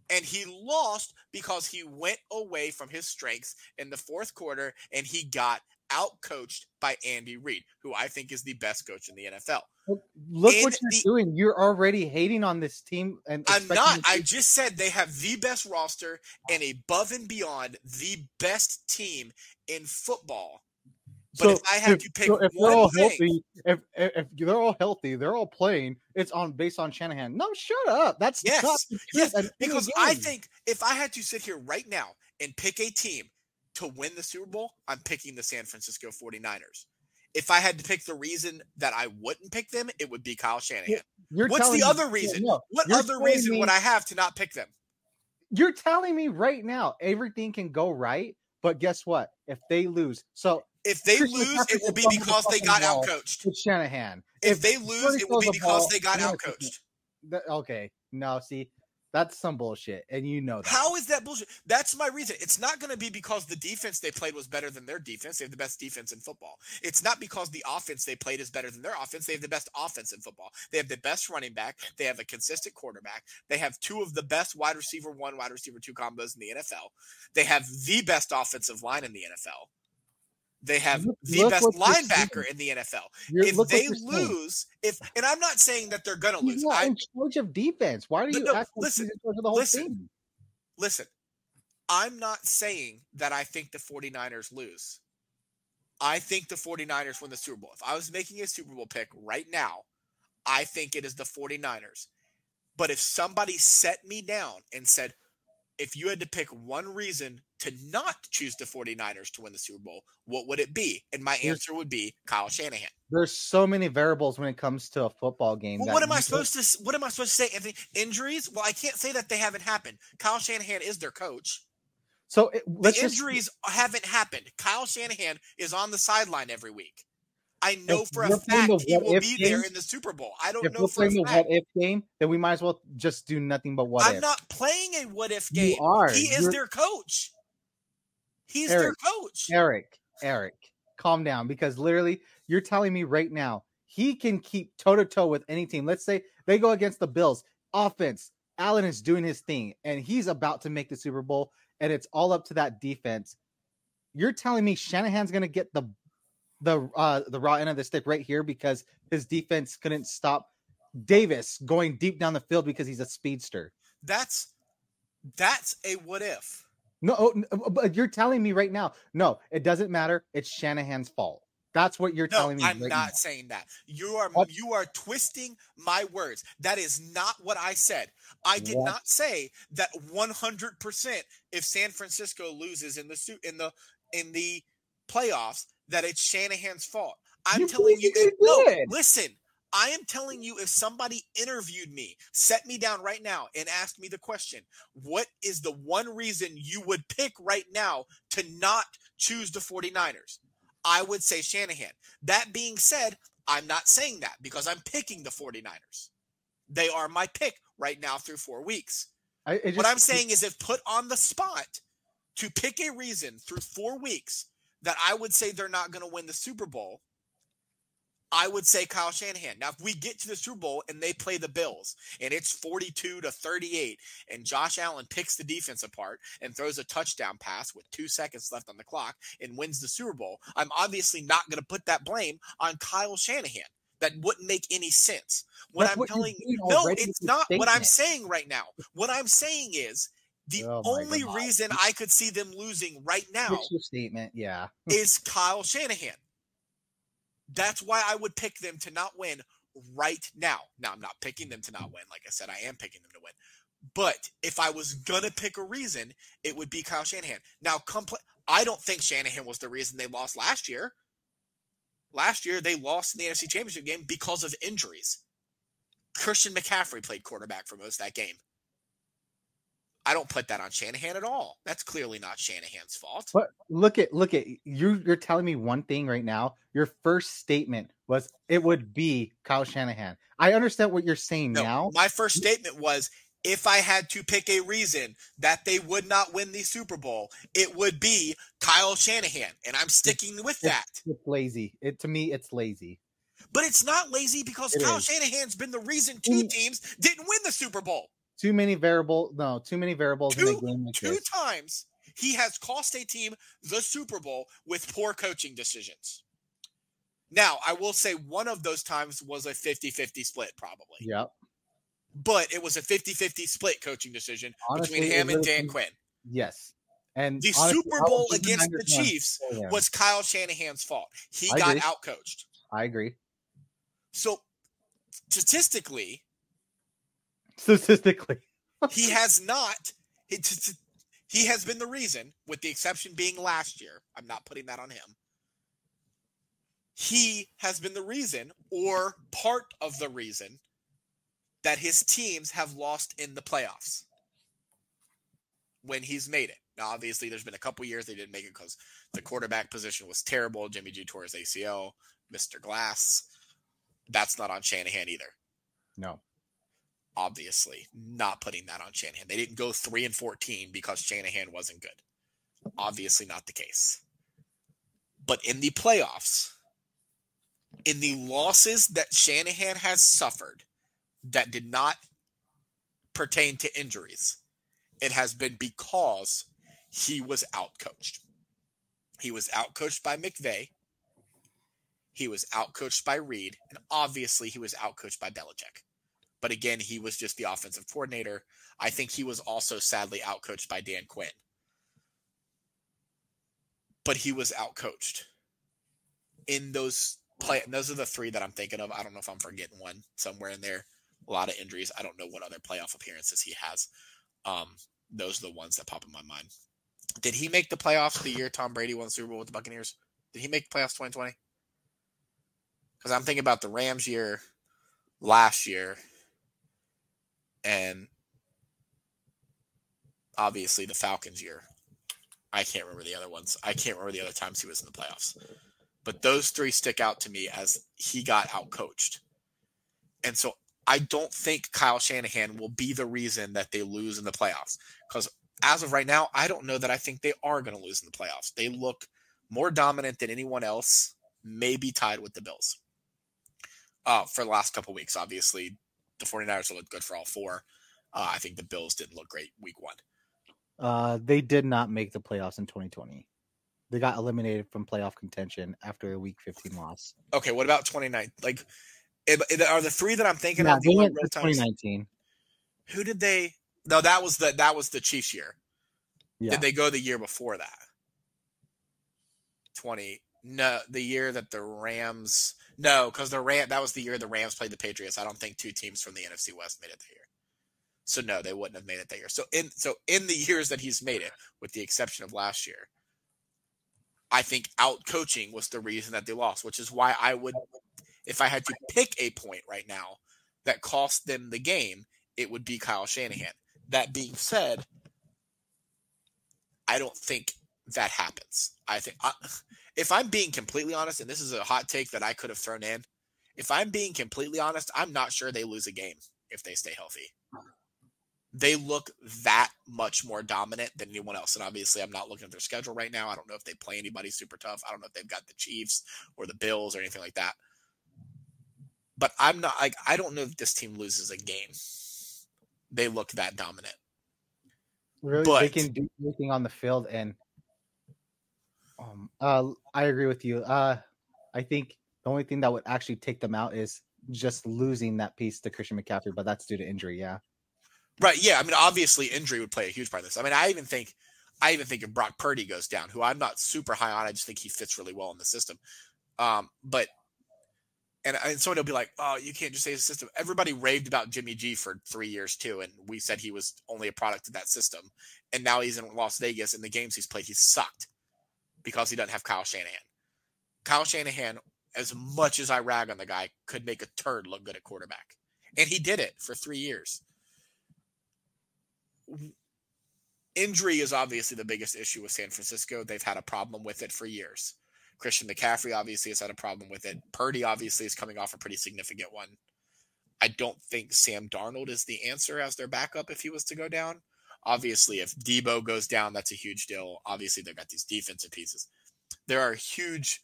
Speaker 1: and he lost because he went away from his strengths in the fourth quarter and he got outcoached by Andy Reid, who I think is the best coach in the NFL.
Speaker 2: Look what you're the, doing. You're already hating on this team. And
Speaker 1: I'm not. I just said they have the best roster and above and beyond the best team in football. But so if I had if, to pick so if they're all thing,
Speaker 2: healthy, if, if they're all healthy, they're all playing. It's on based on Shanahan. No, shut up. That's
Speaker 1: yes, yes. Because I think if I had to sit here right now and pick a team to win the Super Bowl, I'm picking the San Francisco 49ers. If I had to pick the reason that I wouldn't pick them, it would be Kyle Shanahan. You're What's the me, other reason? No, what other reason me, would I have to not pick them?
Speaker 2: You're telling me right now everything can go right, but guess what? If they lose, so
Speaker 1: if they Christian lose, it will be because they got outcoached.
Speaker 2: It's Shanahan.
Speaker 1: If, if they lose, it will be because ball, they got outcoached.
Speaker 2: Okay, no, see, that's some bullshit, and you know that.
Speaker 1: How is that bullshit? That's my reason. It's not going to be because the defense they played was better than their defense. They have the best defense in football. It's not because the offense they played is better than their offense. They have the best offense in football. They have the best running back. They have a consistent quarterback. They have two of the best wide receiver one, wide receiver two combos in the NFL. They have the best offensive line in the NFL. They have look, the look best linebacker in the NFL. You're, if they lose, if and I'm not saying that they're gonna
Speaker 2: He's
Speaker 1: lose. Not
Speaker 2: I, in charge of defense. Why do you no, listen, like the whole
Speaker 1: listen,
Speaker 2: team?
Speaker 1: Listen, I'm not saying that I think the 49ers lose. I think the 49ers win the Super Bowl. If I was making a Super Bowl pick right now, I think it is the 49ers. But if somebody set me down and said, if you had to pick one reason to not choose the 49ers to win the Super Bowl, what would it be? And my answer would be Kyle Shanahan.
Speaker 2: There's so many variables when it comes to a football game.
Speaker 1: Well, what am I supposed to what am I supposed to say, Anthony? Injuries? Well, I can't say that they haven't happened. Kyle Shanahan is their coach.
Speaker 2: So it,
Speaker 1: the injuries just... haven't happened. Kyle Shanahan is on the sideline every week. I know if for a fact he will be game, there in the Super Bowl. I don't
Speaker 2: if
Speaker 1: know
Speaker 2: we're playing a, what if game, then we might as well just do nothing but what
Speaker 1: I'm
Speaker 2: if.
Speaker 1: not playing a what if game. You are. He is You're... their coach. He's Eric, their coach.
Speaker 2: Eric, Eric, calm down because literally you're telling me right now he can keep toe to toe with any team. Let's say they go against the Bills. Offense, Allen is doing his thing and he's about to make the Super Bowl and it's all up to that defense. You're telling me Shanahan's going to get the the uh, the raw end of the stick right here because his defense couldn't stop Davis going deep down the field because he's a speedster.
Speaker 1: That's that's a what if.
Speaker 2: No, oh, uh, but you're telling me right now. No, it doesn't matter. It's Shanahan's fault. That's what you're
Speaker 1: no,
Speaker 2: telling me.
Speaker 1: I'm
Speaker 2: right
Speaker 1: not
Speaker 2: now.
Speaker 1: saying that. You are what? you are twisting my words. That is not what I said. I did what? not say that 100% if San Francisco loses in the suit in the in the playoffs that it's Shanahan's fault. I'm you telling you, if, no, listen. I am telling you, if somebody interviewed me, set me down right now, and asked me the question, what is the one reason you would pick right now to not choose the 49ers? I would say Shanahan. That being said, I'm not saying that because I'm picking the 49ers. They are my pick right now through four weeks. I, just, what I'm saying is, if put on the spot, to pick a reason through four weeks that I would say they're not going to win the Super Bowl, I would say Kyle Shanahan. Now, if we get to the Super Bowl and they play the Bills and it's 42 to 38 and Josh Allen picks the defense apart and throws a touchdown pass with two seconds left on the clock and wins the Super Bowl, I'm obviously not going to put that blame on Kyle Shanahan. That wouldn't make any sense. What
Speaker 2: That's
Speaker 1: I'm
Speaker 2: what
Speaker 1: telling
Speaker 2: doing
Speaker 1: no, it's not what I'm saying right now. What I'm saying is the
Speaker 2: Oh
Speaker 1: only
Speaker 2: God.
Speaker 1: reason I could see them losing right now
Speaker 2: statement. Yeah.
Speaker 1: is Kyle Shanahan. That's why I would pick them to not win right now. Now, I'm not picking them to not win. Like I said, I am picking them to win. But if I was going to pick a reason, it would be Kyle Shanahan. Now, compl- I don't think Shanahan was the reason they lost last year. Last year, they lost in the NFC Championship game because of injuries. Christian McCaffrey played quarterback for most of that game. I don't put that on Shanahan at all. That's clearly not Shanahan's fault.
Speaker 2: But look at look at you. You're telling me one thing right now. Your first statement was it would be Kyle Shanahan. I understand what you're saying
Speaker 1: No,
Speaker 2: now.
Speaker 1: my first statement was if I had to pick a reason that they would not win the Super Bowl, it would be Kyle Shanahan. And I'm sticking with that.
Speaker 2: It's lazy. It to me, it's lazy.
Speaker 1: But it's not lazy because
Speaker 2: It
Speaker 1: Kyle
Speaker 2: is.
Speaker 1: Shanahan's been the reason two teams didn't win the Super Bowl.
Speaker 2: Too many variable. No, too many variables in
Speaker 1: Two-
Speaker 2: a game like
Speaker 1: Two
Speaker 2: this.
Speaker 1: times he has cost a team the Super Bowl with poor coaching decisions. Now, I will say one of those times was a 50 50 split, probably.
Speaker 2: Yep.
Speaker 1: But it was a 50 50 split coaching decision
Speaker 2: Honestly,
Speaker 1: between him and Dan Quinn.
Speaker 2: Yes. And
Speaker 1: The
Speaker 2: honestly,
Speaker 1: Super Bowl against the Chiefs
Speaker 2: him.
Speaker 1: Oh, was Kyle Shanahan's fault. He
Speaker 2: I
Speaker 1: got
Speaker 2: agree.
Speaker 1: outcoached.
Speaker 2: I agree.
Speaker 1: So statistically,
Speaker 2: Statistically,
Speaker 1: he has not. He, t- t- he has been the reason, with the exception being last year. I'm not putting that on him. He has been the reason, or part of the reason, that his teams have lost in the playoffs when he's made it. Now, obviously, there's been a couple years they didn't make it because the quarterback position was terrible. Jimmy G tore his ACL, Mr. Glass. That's not on Shanahan either.
Speaker 2: no.
Speaker 1: Obviously, not putting that on Shanahan. They didn't go three and fourteen because Shanahan wasn't good. Obviously, not the case. But in the playoffs, in the losses that Shanahan has suffered that did not pertain to injuries, it has been because he was outcoached. He was outcoached by McVay. He was outcoached by Reid, and obviously he was outcoached by Belichick. But again, he was just the offensive coordinator. I think he was also sadly outcoached by Dan Quinn. But he was outcoached in those play. Those are the three that I'm thinking of. I don't know if I'm forgetting one somewhere in there. A lot of injuries. I don't know what other playoff appearances he has. Um, those are the ones that pop in my mind. Did he make the playoffs the year Tom Brady won the Super Bowl with the Buccaneers? Did he make the playoffs 2020? Because I'm thinking about the Rams year last year and obviously the Falcons year. I can't remember the other ones. I can't remember the other times he was in the playoffs. But those three stick out to me as he got outcoached. And so I don't think Kyle Shanahan will be the reason that they lose in the playoffs. Because as of right now, I don't know that I think they are going to lose in the playoffs. They look more dominant than anyone else, maybe tied with the Bills. Uh, for the last couple weeks, obviously, the 49ers will look good for all four. Uh, I think the Bills didn't look great week one.
Speaker 2: Uh, they did not make the playoffs in 2020. They got eliminated from playoff contention after a Week 15 loss.
Speaker 1: Okay, what about 29? Like, if, if- are the three that I'm thinking
Speaker 2: Yeah,
Speaker 1: of the
Speaker 2: went to 2019.
Speaker 1: Who did they? No, that was the that was the Chiefs year.
Speaker 2: Yeah,
Speaker 1: Did they go the year before that? 20. No, the year that the Rams. No, because the Ram that was the year the Rams played the Patriots. I don't think two teams from the NFC West made it that year. So no, they wouldn't have made it that year. So in so in the years that he's made it, with the exception of last year, I think out coaching was the reason that they lost, which is why I would, if I had to pick a point right now that cost them the game, it would be Kyle Shanahan. That being said, I don't think that happens. I think I, if I'm being completely honest, and this is a hot take that I could have thrown in, if I'm being completely honest, I'm not sure they lose a game if they stay healthy. they look that much more dominant than anyone else. And obviously, I'm not looking at their schedule right now. I don't know if they play anybody super tough. I don't know if they've got the Chiefs or the Bills or anything like that. But I'm not like I don't know if this team loses a game. They look that dominant.
Speaker 2: Really, but, they can do everything on the field, and um, uh, I agree with you. Uh, I think the only thing that would actually take them out is just losing that piece to Christian McCaffrey, but that's due to injury. Yeah.
Speaker 1: Right. Yeah. I mean, obviously, injury would play a huge part in this. I mean, I even think, I even think if Brock Purdy goes down, who I'm not super high on, I just think he fits really well in the system. Um, but and and someone will be like, "Oh, you can't just say the system." Everybody raved about Jimmy G for three years too, and we said he was only a product of that system. And now he's in Las Vegas, and the games he's played, he's sucked because he doesn't have Kyle Shanahan. Kyle Shanahan, as much as I rag on the guy, could make a turd look good at quarterback, and he did it for three years. Injury is obviously the biggest issue with San Francisco. They've had a problem with it for years. Christian McCaffrey obviously has had a problem with it. Purdy obviously is coming off a pretty significant one. I don't think Sam Darnold is the answer as their backup if he was to go down. Obviously, if Deebo goes down, that's a huge deal. Obviously, they've got these defensive pieces. There are huge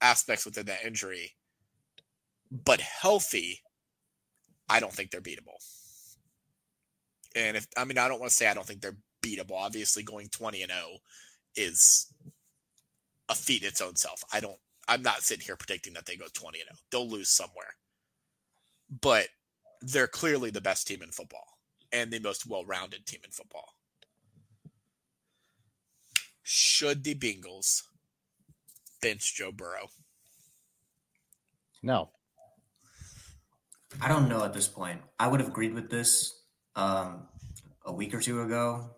Speaker 1: aspects within that injury, but healthy, I don't think they're beatable. And if I mean, I don't want to say I don't think they're beatable. Obviously, going 20 and 0 is a feat in its own self. I don't. I'm not sitting here predicting that they go 20 and 0. They'll lose somewhere, but they're clearly the best team in football and the most well-rounded team in football. Should the Bengals bench Joe Burrow?
Speaker 2: No.
Speaker 3: I don't know at this point. I would have agreed with this um, a week or two ago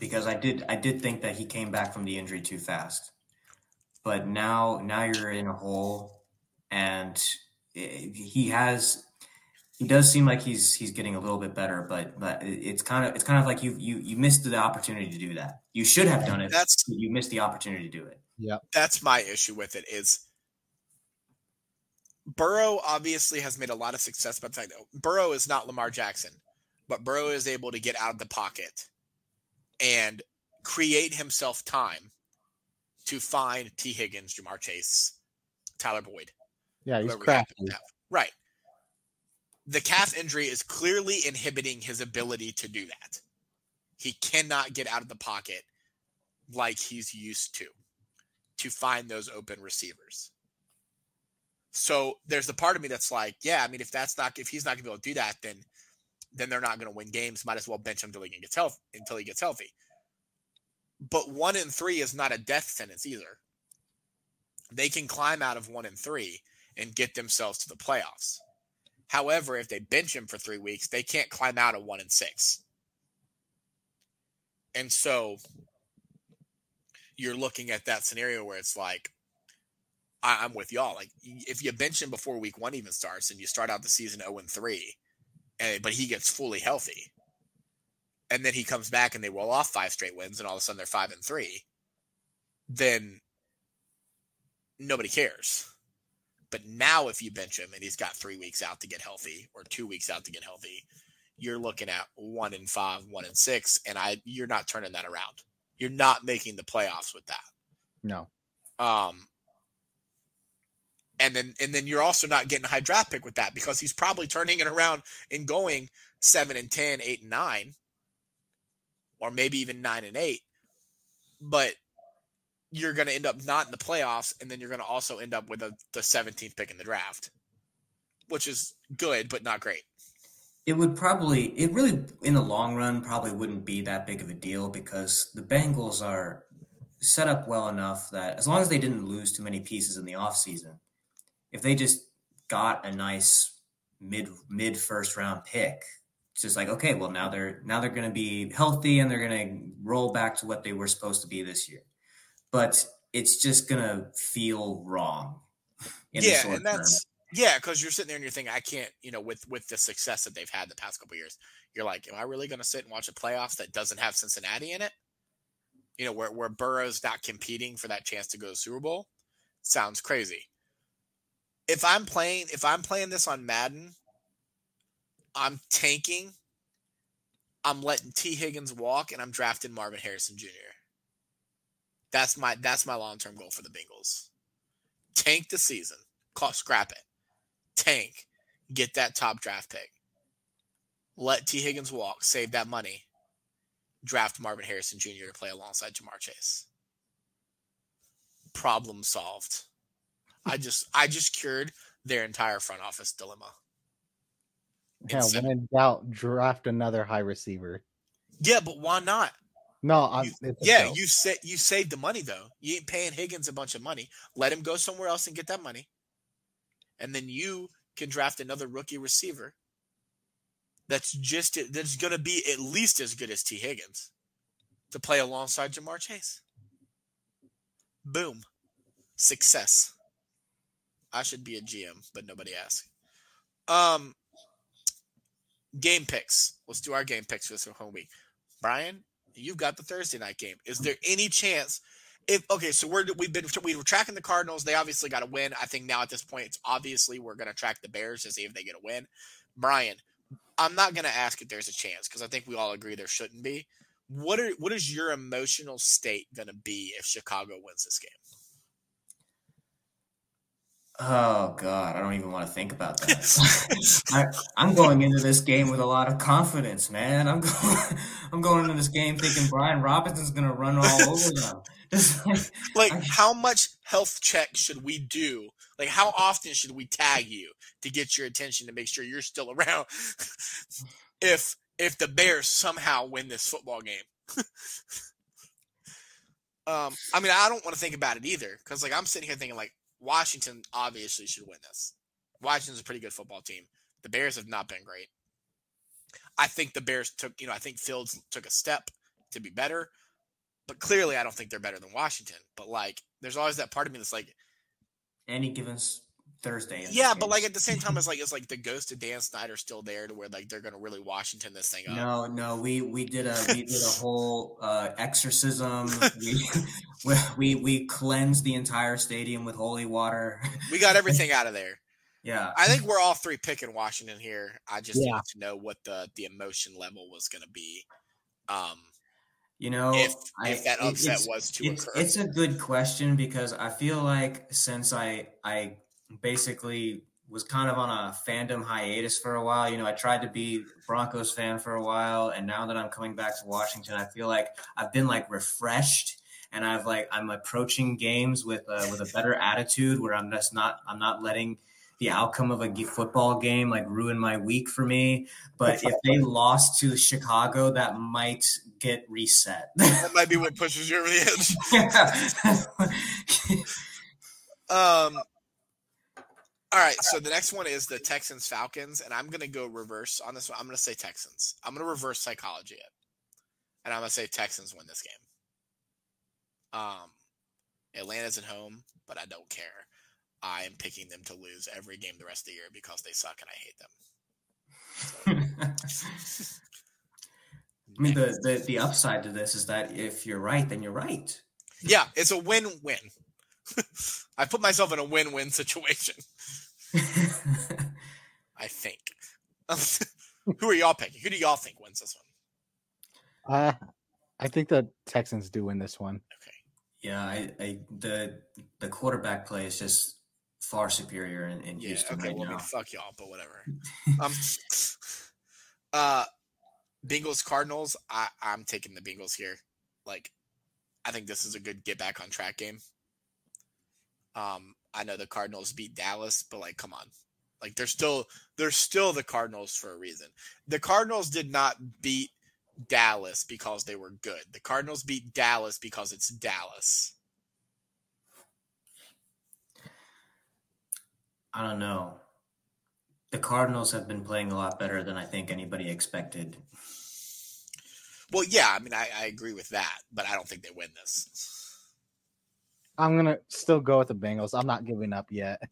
Speaker 3: because I did I did think that he came back from the injury too fast. But now now you're in a hole, and he has he does seem like he's he's getting a little bit better, but but it's kind of it's kind of like you you you missed the opportunity to do that. You should have done it. That's you missed the opportunity to do it.
Speaker 2: Yeah,
Speaker 1: that's my issue with it. Is Burrow obviously has made a lot of success, but Burrow is not Lamar Jackson, but Burrow is able to get out of the pocket and create himself time to find Tee Higgins, Ja'Marr Chase, Tyler Boyd.
Speaker 2: Yeah, he's crafty.
Speaker 1: Right. The calf injury is clearly inhibiting his ability to do that. He cannot get out of the pocket like he's used to to find those open receivers. So there's the part of me that's like, yeah, I mean, if that's not if he's not gonna be able to do that, then then they're not to win games. Might as well bench him until he gets healthy. Until he gets healthy. But one and three is not a death sentence either. They can climb out of one and three and get themselves to the playoffs. However, if they bench him for three weeks, they can't climb out of one and six. And so you're looking at that scenario where it's like, I, am with y'all. Like, if you bench him before week one even starts and you start out the season 0 and 3, eh, but he gets fully healthy. And then he comes back and they roll off five straight wins, and all of a sudden they're five and three. Then nobody cares. But now, if you bench him and he's got three weeks out to get healthy or two weeks out to get healthy, you're looking at one and five, one and six, and I you're not turning that around. You're not making the playoffs with that.
Speaker 2: No.
Speaker 1: Um, and then and then you're also not getting a high draft pick with that because he's probably turning it around and going seven and ten, eight and nine, or maybe even nine and eight. But you're going to end up not in the playoffs, and then you're going to also end up with a, the 17th pick in the draft, which is good but not great.
Speaker 3: It would probably, it really, in the long run, probably wouldn't be that big of a deal because the Bengals are set up well enough that as long as they didn't lose too many pieces in the offseason, if they just got a nice mid mid first round pick, it's just like okay, well now they're now they're going to be healthy and they're going to roll back to what they were supposed to be this year. But it's just going to feel wrong.
Speaker 1: yeah, and that's term. yeah, because you're sitting there and you're thinking, I can't, you know, with with the success that they've had the past couple years, you're like, am I really going to sit and watch a playoffs that doesn't have Cincinnati in it? You know, where where Burrow's not competing for that chance to go to Super Bowl, sounds crazy if I'm playing if I'm playing this on Madden, I'm tanking I'm letting Tee Higgins walk and I'm drafting Marvin Harrison Jr. That's my that's my long term goal for the Bengals. Tank the season, call scrap it. Tank, get that top draft pick. Let Tee Higgins walk, save that money. Draft Marvin Harrison Jr. to play alongside Ja'Marr Chase. Problem solved. I just I just cured their entire front office dilemma.
Speaker 2: Yeah, when in doubt, draft another high receiver.
Speaker 1: Yeah, but why not?
Speaker 2: No, I'm,
Speaker 1: You- yeah, you sa- you saved the money though. You ain't paying Higgins a bunch of money. Let him go somewhere else and get that money, and then you can draft another rookie receiver. That's just that's going to be at least as good as Tee Higgins to play alongside Ja'Marr Chase. Boom, success. I should be a GM, but nobody asked. Um, game picks. Let's do our game picks for this home week. Brian, you've got the Thursday night game. Is there any chance? If okay, so we're we've been we were tracking the Cardinals. They obviously got to win. I think now at this point, it's obviously we're going to track the Bears to see if they get a win. Brian, I'm not going to ask if there's a chance because I think we all agree there shouldn't be. What are what is your emotional state going to be if Chicago wins this game?
Speaker 3: Oh God, I don't even want to think about that. I, I'm going into this game with a lot of confidence, man. I'm going, I'm going into this game thinking Brian Robinson's gonna run all over them. Like,
Speaker 1: Like,
Speaker 3: I-
Speaker 1: how much health check should we do? Like, how often should we tag you to get your attention to make sure you're still around? if if the Bears somehow win this football game, um, I mean, I don't want to think about it either because, like, I'm sitting here thinking, like, Washington obviously should win this. Washington's a pretty good football team. The Bears have not been great. I think the Bears took, you know, I think Fields took a step to be better but clearly I don't think they're better than Washington. But like, there's always that part of me that's like,
Speaker 3: any given Thursday.
Speaker 1: yeah, but like at the same time, it's like it's like the ghost of Dan Snyder still there to where like they're gonna really Washington this thing up.
Speaker 3: No, no, we we did a we did a whole uh, exorcism. we, we we cleansed the entire stadium with holy water.
Speaker 1: We got everything out of there.
Speaker 3: Yeah,
Speaker 1: I think we're all three picking Washington here. I just
Speaker 2: Yeah.
Speaker 1: need to know what the the emotion level was gonna be. Um,
Speaker 3: you know,
Speaker 1: if
Speaker 3: I-
Speaker 1: if that upset was to
Speaker 3: it's,
Speaker 1: occur.
Speaker 3: it's a good question because I feel like since I I basically was kind of on a fandom hiatus for a while, you know, I tried to be Broncos fan for a while, and now that I'm coming back to Washington, I feel like I've been like refreshed. And I've like I'm approaching games with uh, with a better attitude where I'm just not I'm not letting the outcome of a football game like ruin my week for me. But if they lost to Chicago, that might get reset.
Speaker 1: that might be what pushes you over the edge. Um. All right, so the next one is the Texans Falcons, and I'm gonna go reverse on this one. I'm gonna say Texans. I'm gonna reverse psychology it, and I'm gonna say Texans win this game. Um, Atlanta's at home, but I don't care. I am picking them to lose every game the rest of the year because they suck and I hate them.
Speaker 3: I mean, the, the the upside to this is that if you're right, then you're right.
Speaker 1: yeah, it's a win-win. I put myself in a win-win situation. I think. Who are y'all picking? Who do y'all think wins this one?
Speaker 2: Uh, I think the Texans do win this one.
Speaker 1: Okay.
Speaker 3: yeah, I, I the the quarterback play is just far superior in, in
Speaker 1: Yeah.
Speaker 3: Houston
Speaker 1: Okay.
Speaker 3: right
Speaker 1: Well, I
Speaker 3: now.
Speaker 1: mean, fuck y'all, but whatever. um. Uh, Bengals Cardinals. I I'm taking the Bengals here. Like, I think this is a good get back on track game. Um, I know the Cardinals beat Dallas, but like, come on. Like they're still they're still the Cardinals for a reason. The Cardinals did not beat Dallas because they were good. The Cardinals beat Dallas because it's Dallas.
Speaker 3: I don't know. The Cardinals have been playing a lot better than I think anybody expected.
Speaker 1: Well, yeah, I mean, I, I agree with that, but I don't think they win this.
Speaker 2: I'm gonna still go with the Bengals. I'm not giving up yet.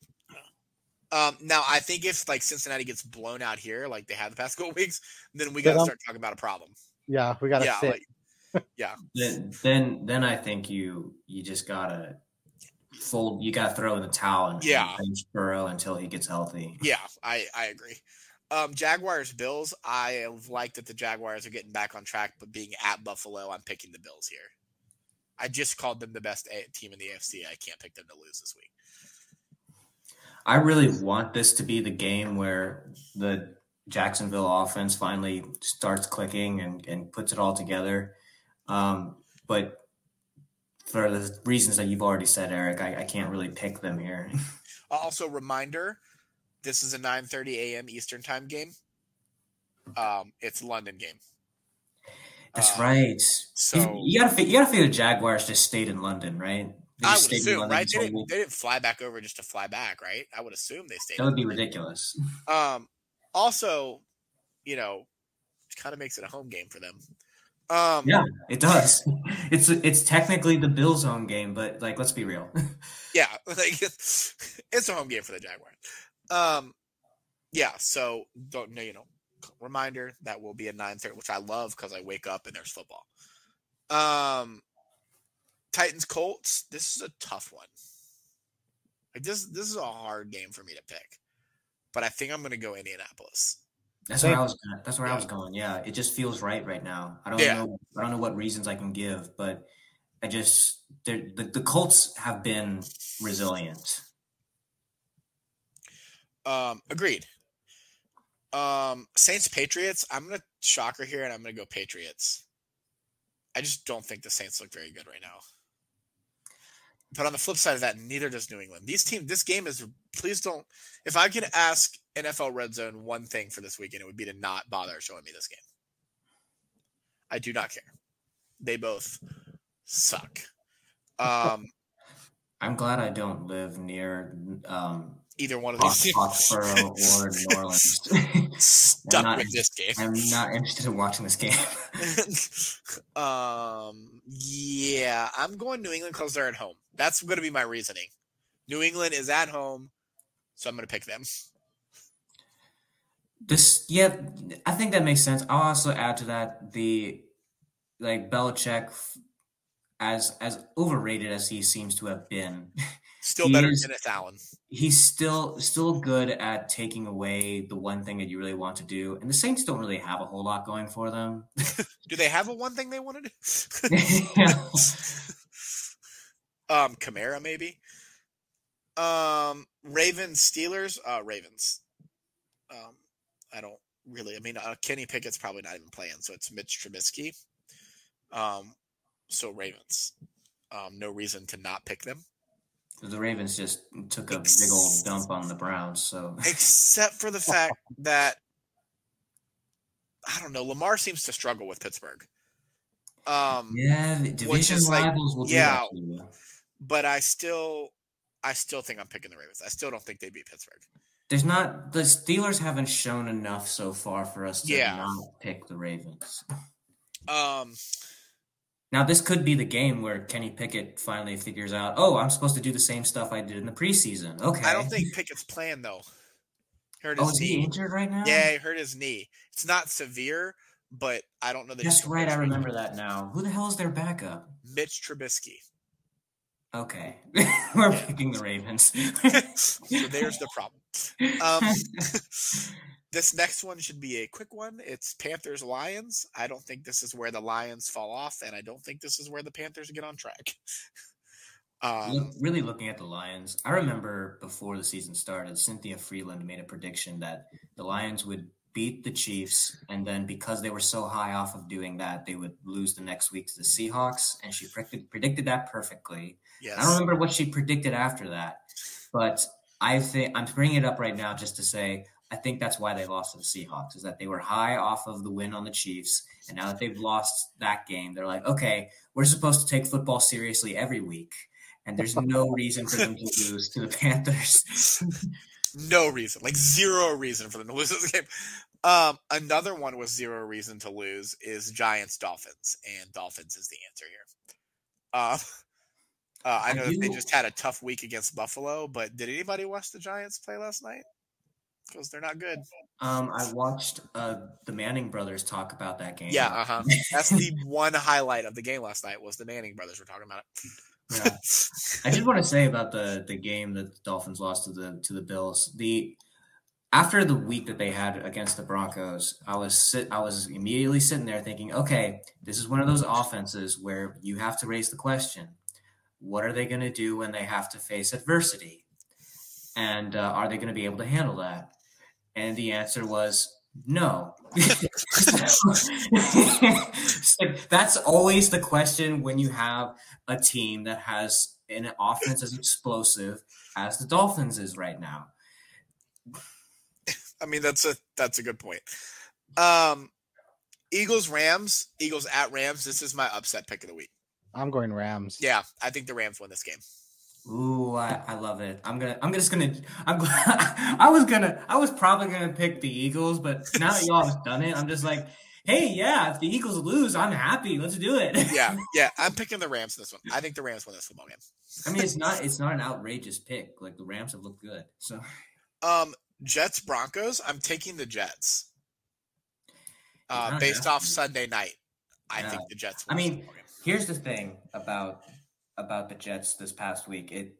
Speaker 1: Um, now, I think if like Cincinnati gets blown out here, like they have the past couple weeks, then we got to
Speaker 2: don't-
Speaker 1: start talking about a problem.
Speaker 2: Yeah, we gotta
Speaker 1: yeah,
Speaker 2: sit.
Speaker 1: like
Speaker 3: Then then then I think you you just gotta fold. You gotta throw in the towel and
Speaker 1: Yeah.
Speaker 3: bench Burrow until he gets healthy.
Speaker 1: yeah, I I agree. Um, Jaguars Bills. I like that the Jaguars are getting back on track, but being at Buffalo, I'm picking the Bills here. I just called them the best team in the AFC. I can't pick them to lose this week.
Speaker 3: I really want this to be the game where the Jacksonville offense finally starts clicking and, and puts it all together. Um, but for the reasons that you've already said, Eric, I, I can't really pick them here.
Speaker 1: also, reminder: this is a 9:30 a.m. Eastern time game. Um, it's a London game.
Speaker 3: That's uh, right. So you gotta you gotta figure the Jaguars just stayed in London, right?
Speaker 1: I would assume, right? They didn't, they didn't, fly back over just to fly back, right? I would assume they stayed.
Speaker 3: That would be ridiculous.
Speaker 1: Um, also, you know, it kind of makes it a home game for them. Um,
Speaker 3: yeah, it does. It's it's technically the Bills' home game, but like, let's be real.
Speaker 1: yeah, like it's, it's a home game for the Jaguars. Um, yeah. So don't know, you know, reminder that will be a nine thirty, which I love because I wake up and there's football. Um, Titans Colts. This is a tough one. Like this, this is a hard game for me to pick, but I think I'm going to go Indianapolis.
Speaker 3: That's where I was. going That's where yeah. I was going. Yeah, it just feels right right now. I don't yeah. know. I don't know what reasons I can give, but I just the the Colts have been resilient.
Speaker 1: Um, agreed. Um, Saints Patriots. I'm gonna shocker here, and I'm gonna go Patriots. I just don't think the Saints look very good right now. But on the flip side of that, neither does New England. These teams, this game is. Please don't. If I could ask NFL Red Zone one thing for this weekend, it would be to not bother showing me this game. I do not care. They both suck. Um,
Speaker 3: I'm glad I don't live near um,
Speaker 1: either one of these
Speaker 3: Foxborough or New Orleans.
Speaker 1: Stuck with this game.
Speaker 3: I'm not interested in watching this game.
Speaker 1: um, yeah, I'm going New England because they're at home. That's going to be my reasoning. New England is at home, so I'm going to pick them.
Speaker 3: This, yeah, I think that makes sense. I'll also add to that the like Belichick, as as overrated as he seems to have been,
Speaker 1: still better is, than Dennis Allen.
Speaker 3: He's still still good at taking away the one thing that you really want to do, and the Saints don't really have a whole lot going for them.
Speaker 1: do they have a one thing they want to do? um, Kamara maybe. Um, Ravens Steelers. Uh, Ravens. Um, I don't really. I mean, uh, Kenny Pickett's probably not even playing, so it's Mitch Trubisky. Um, so Ravens. Um, no reason to not pick them.
Speaker 3: The Ravens just took a big old dump on the Browns, so
Speaker 1: except for the fact that I don't know, Lamar seems to struggle with Pittsburgh.
Speaker 3: Um, yeah, division rivals like, will yeah,
Speaker 1: but I still, I still think I'm picking the Ravens. I still don't think they beat Pittsburgh
Speaker 3: there's not the Steelers haven't shown enough so far for us to yeah. not pick the Ravens.
Speaker 1: Um
Speaker 3: now this could be the game where Kenny Pickett finally figures out, oh, I'm supposed to do the same stuff I did in the preseason. Okay.
Speaker 1: I don't think Pickett's playing though.
Speaker 3: Hurt his oh, is knee. he injured right now?
Speaker 1: Yeah, he hurt his knee. It's not severe, but I don't know
Speaker 3: that. That's right. I remember that now. Who the hell is their backup?
Speaker 1: Mitch Trubisky.
Speaker 3: Okay, we're picking the Ravens.
Speaker 1: so there's the problem. Um, this next one should be a quick one. It's Panthers Lions. I don't think this is where the Lions fall off, and I don't think this is where the Panthers get on track.
Speaker 3: Um, really looking at the Lions, I remember before the season started, Cynthia Freeland made a prediction that the Lions would beat the Chiefs, and then because they were so high off of doing that, they would lose the next week to the Seahawks, and she predicted, predicted that perfectly. Yes. I don't remember what she predicted after that, but I think I'm bringing it up right now just to say I think that's why they lost to the Seahawks is that they were high off of the win on the Chiefs, and now that they've lost that game, they're like, okay, we're supposed to take football seriously every week, and there's no reason for them to lose to the Panthers.
Speaker 1: no reason, like zero reason for them to lose this game. Um, another one with zero reason to lose is Giants Dolphins, and Dolphins is the answer here. Uh, uh, I know they just had a tough week against Buffalo, but did anybody watch the Giants play last night? Because they're not good.
Speaker 3: Um, I watched uh, the Manning brothers talk about that game.
Speaker 1: Yeah, uh huh. That's the one highlight of the game last night was the Manning brothers were talking about it.
Speaker 3: yeah. I did want to say about the the game that the Dolphins lost to the to the Bills. The after the week that they had against the Broncos, I was sit I was immediately sitting there thinking, okay, this is one of those offenses where you have to raise the question, what are they going to do when they have to face adversity? And uh, are they going to be able to handle that? And the answer was no. That's always the question when you have a team that has an offense as explosive as the Dolphins is right now.
Speaker 1: I mean, that's a that's a good point. Um, Eagles Rams, Eagles at Rams. This is my upset pick of the week.
Speaker 2: I'm going Rams.
Speaker 1: Yeah, I think the Rams win this game.
Speaker 3: Ooh, I, I love it. I'm gonna. I'm just gonna. I'm. I was gonna. I was probably gonna pick the Eagles, but now that y'all have done it, I'm just like, hey, yeah. If the Eagles lose, I'm happy. Let's do it.
Speaker 1: yeah, yeah. I'm picking the Rams this one. I think the Rams win this football game.
Speaker 3: I mean, it's not. It's not an outrageous pick. Like the Rams have looked good. So,
Speaker 1: um, Jets Broncos. I'm taking the Jets. Uh, based off Sunday night, I yeah. think the Jets.
Speaker 3: I mean, here's the thing about about the Jets this past week. It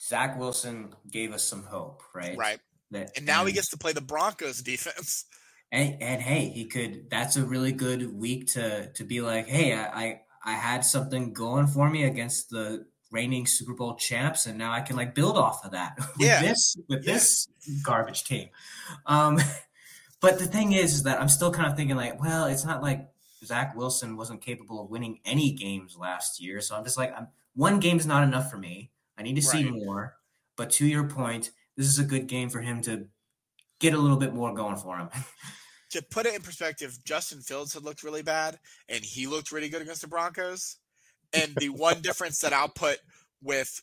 Speaker 3: Zach Wilson gave us some hope, right?
Speaker 1: Right. That, and now and, he gets to play the Broncos defense.
Speaker 3: And, and hey, he could. That's a really good week to to be like, hey, I, I I had something going for me against the reigning Super Bowl champs, and now I can like build off of that with yeah. this with yeah. this garbage team. Um, but the thing is, is that I'm still kind of thinking like, well, it's not like Zach Wilson wasn't capable of winning any games last year, so I'm just like, I'm one game is not enough for me. I need to see more. But to your point, this is a good game for him to get a little bit more going for him.
Speaker 1: to put it in perspective, Justin Fields had looked really bad, and he looked really good against the Broncos. And the one difference that I'll put with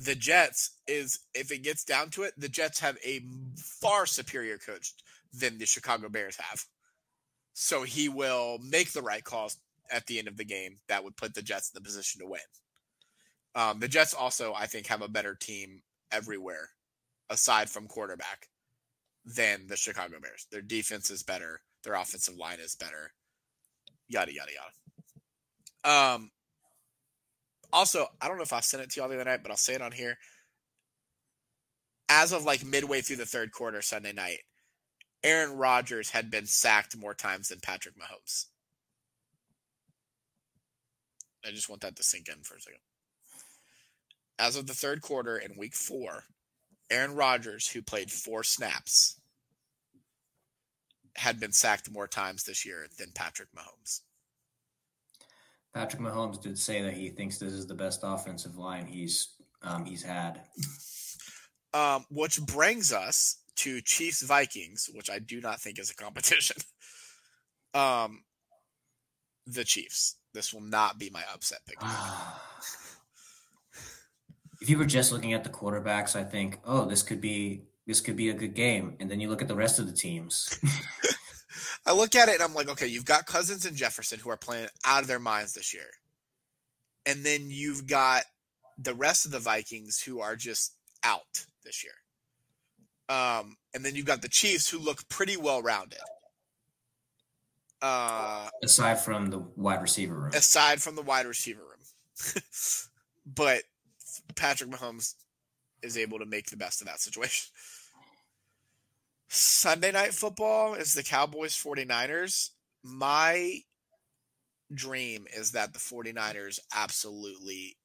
Speaker 1: the Jets is if it gets down to it, the Jets have a far superior coach than the Chicago Bears have. So he will make the right calls at the end of the game that would put the Jets in the position to win. Um, the Jets also, I think, have a better team everywhere aside from quarterback than the Chicago Bears. Their defense is better, their offensive line is better, yada yada yada. Um, also, I don't know if I sent it to y'all the other night, but I'll say it on here. As of like midway through the third quarter Sunday night, Aaron Rodgers had been sacked more times than Patrick Mahomes. I just want that to sink in for a second. As of the third quarter in week four, Aaron Rodgers, who played four snaps, had been sacked more times this year than Patrick Mahomes.
Speaker 3: Patrick Mahomes did say that he thinks this is the best offensive line he's um, he's had.
Speaker 1: Um, which brings us to Chiefs Vikings, which I do not think is a competition. um, the Chiefs. This will not be my upset pick.
Speaker 3: if you were just looking at the quarterbacks, I think, oh, this could be this could be a good game. And then you look at the rest of the teams.
Speaker 1: I look at it and I'm like, okay, you've got Cousins and Jefferson who are playing out of their minds this year. And then you've got the rest of the Vikings who are just out this year. Um, and then you've got the Chiefs who look pretty well rounded.
Speaker 3: Uh, aside from the wide receiver room.
Speaker 1: Aside from the wide receiver room. but Patrick Mahomes is able to make the best of that situation. Sunday night football is the Cowboys 49ers. My dream is that the 49ers absolutely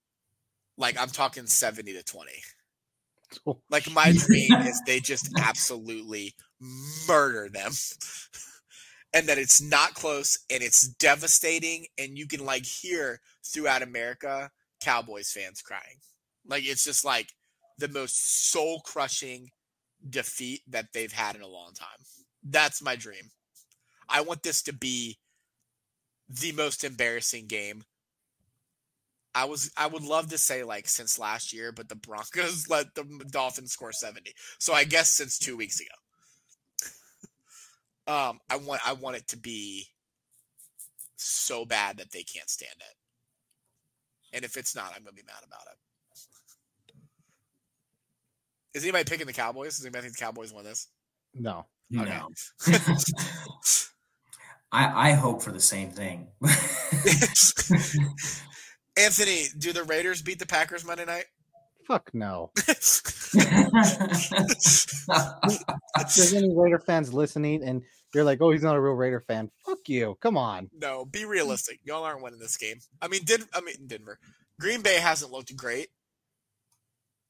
Speaker 1: like I'm talking 70 to 20. Like my dream is they just absolutely murder them and that it's not close and it's devastating and you can like hear throughout America Cowboys fans crying. Like it's just like the most soul crushing defeat that they've had in a long time. That's my dream. I want this to be the most embarrassing game. I was I would love to say like since last year, but the Broncos let the Dolphins score 70. So I guess since 2 weeks ago. Um, I want I want it to be so bad that they can't stand it. And if it's not, I'm gonna be mad about it. Is anybody picking the Cowboys? Does anybody think the Cowboys win this?
Speaker 2: No.
Speaker 3: Okay. No. I I hope for the same thing.
Speaker 1: Anthony, do the Raiders beat the Packers Monday night?
Speaker 2: Fuck no. if there's any Raider fans listening and you're like, oh, he's not a real Raider fan, fuck you. Come on.
Speaker 1: no, be realistic. Y'all aren't winning this game. I mean, did I mean Denver? Green Bay hasn't looked great.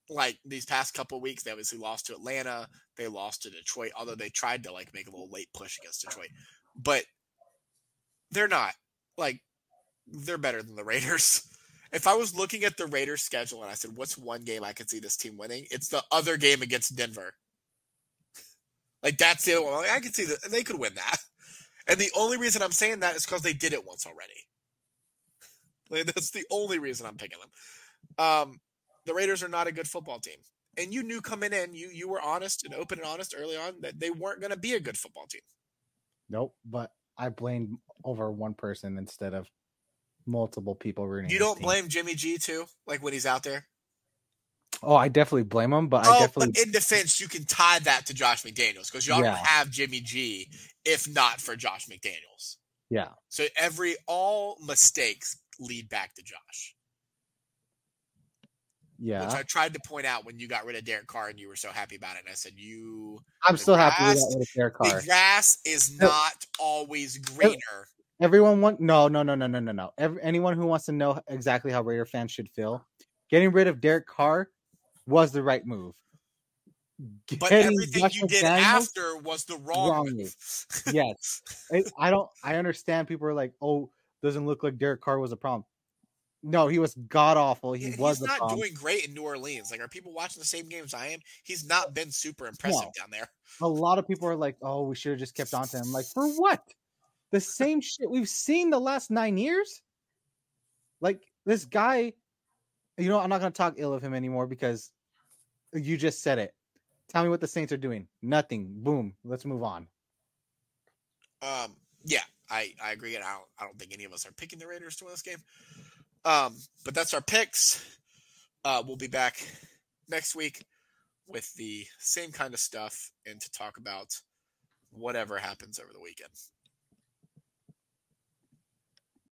Speaker 1: Like these past couple weeks, they obviously lost to Atlanta. They lost to Detroit, although they tried to like make a little late push against Detroit. But they're not like they're better than the Raiders. If I was looking at the Raiders schedule and I said, what's one game I could see this team winning? It's the other game against Denver. Like that's the other one. Like, I could see that they could win that. And the only reason I'm saying that is because they did it once already. Like, that's the only reason I'm picking them. Um, the Raiders are not a good football team. And you knew coming in, you you were honest and open and honest early on that they weren't going to be a good football team.
Speaker 2: Nope. But I blamed over one person instead of multiple people rooting.
Speaker 1: You don't blame Jimmy G too, like when he's out there.
Speaker 2: Oh, I definitely blame him, but I
Speaker 1: Oh,
Speaker 2: definitely
Speaker 1: but in defense, you can tie that to Josh McDaniels because y'all
Speaker 2: Yeah.
Speaker 1: don't have Jimmy G if not for Josh McDaniels.
Speaker 2: yeah.
Speaker 1: So every all mistakes lead back to Josh,
Speaker 2: Yeah.
Speaker 1: which I tried to point out when you got rid of Derek Carr and you were so happy about it. And I said, "You,
Speaker 2: I'm still happy with
Speaker 1: grass-
Speaker 2: that with their car.
Speaker 1: the grass is not always greener."
Speaker 2: Everyone want no no no no no no no. Every, anyone who wants to know exactly how Raider fans should feel, getting rid of Derek Carr was the right move.
Speaker 1: But everything
Speaker 2: Josh
Speaker 1: you did
Speaker 2: McDaniels-
Speaker 1: after was the wrong,
Speaker 2: Wrong
Speaker 1: move.
Speaker 2: yes. I, I don't. I understand people are like, "Oh, doesn't look like Derek Carr was a problem." No, he was god awful. He
Speaker 1: And
Speaker 2: was
Speaker 1: not doing great in New Orleans. Like, are people watching the same games I am? He's not been super impressive
Speaker 2: No.
Speaker 1: down there.
Speaker 2: a lot of people are like, "Oh, we should have just kept on to him." Like, for what? The same shit we've seen the last nine years. Like this guy, you know, I'm not gonna talk ill of him anymore because you just said it. Tell me what the Saints are doing. Nothing. Boom. Let's move on.
Speaker 1: Um, yeah, I, I agree, and I don't, I don't think any of us are picking the Raiders to win this game. Um, but that's our picks. Uh, we'll be back next week with the same kind of stuff and to talk about whatever happens over the weekend.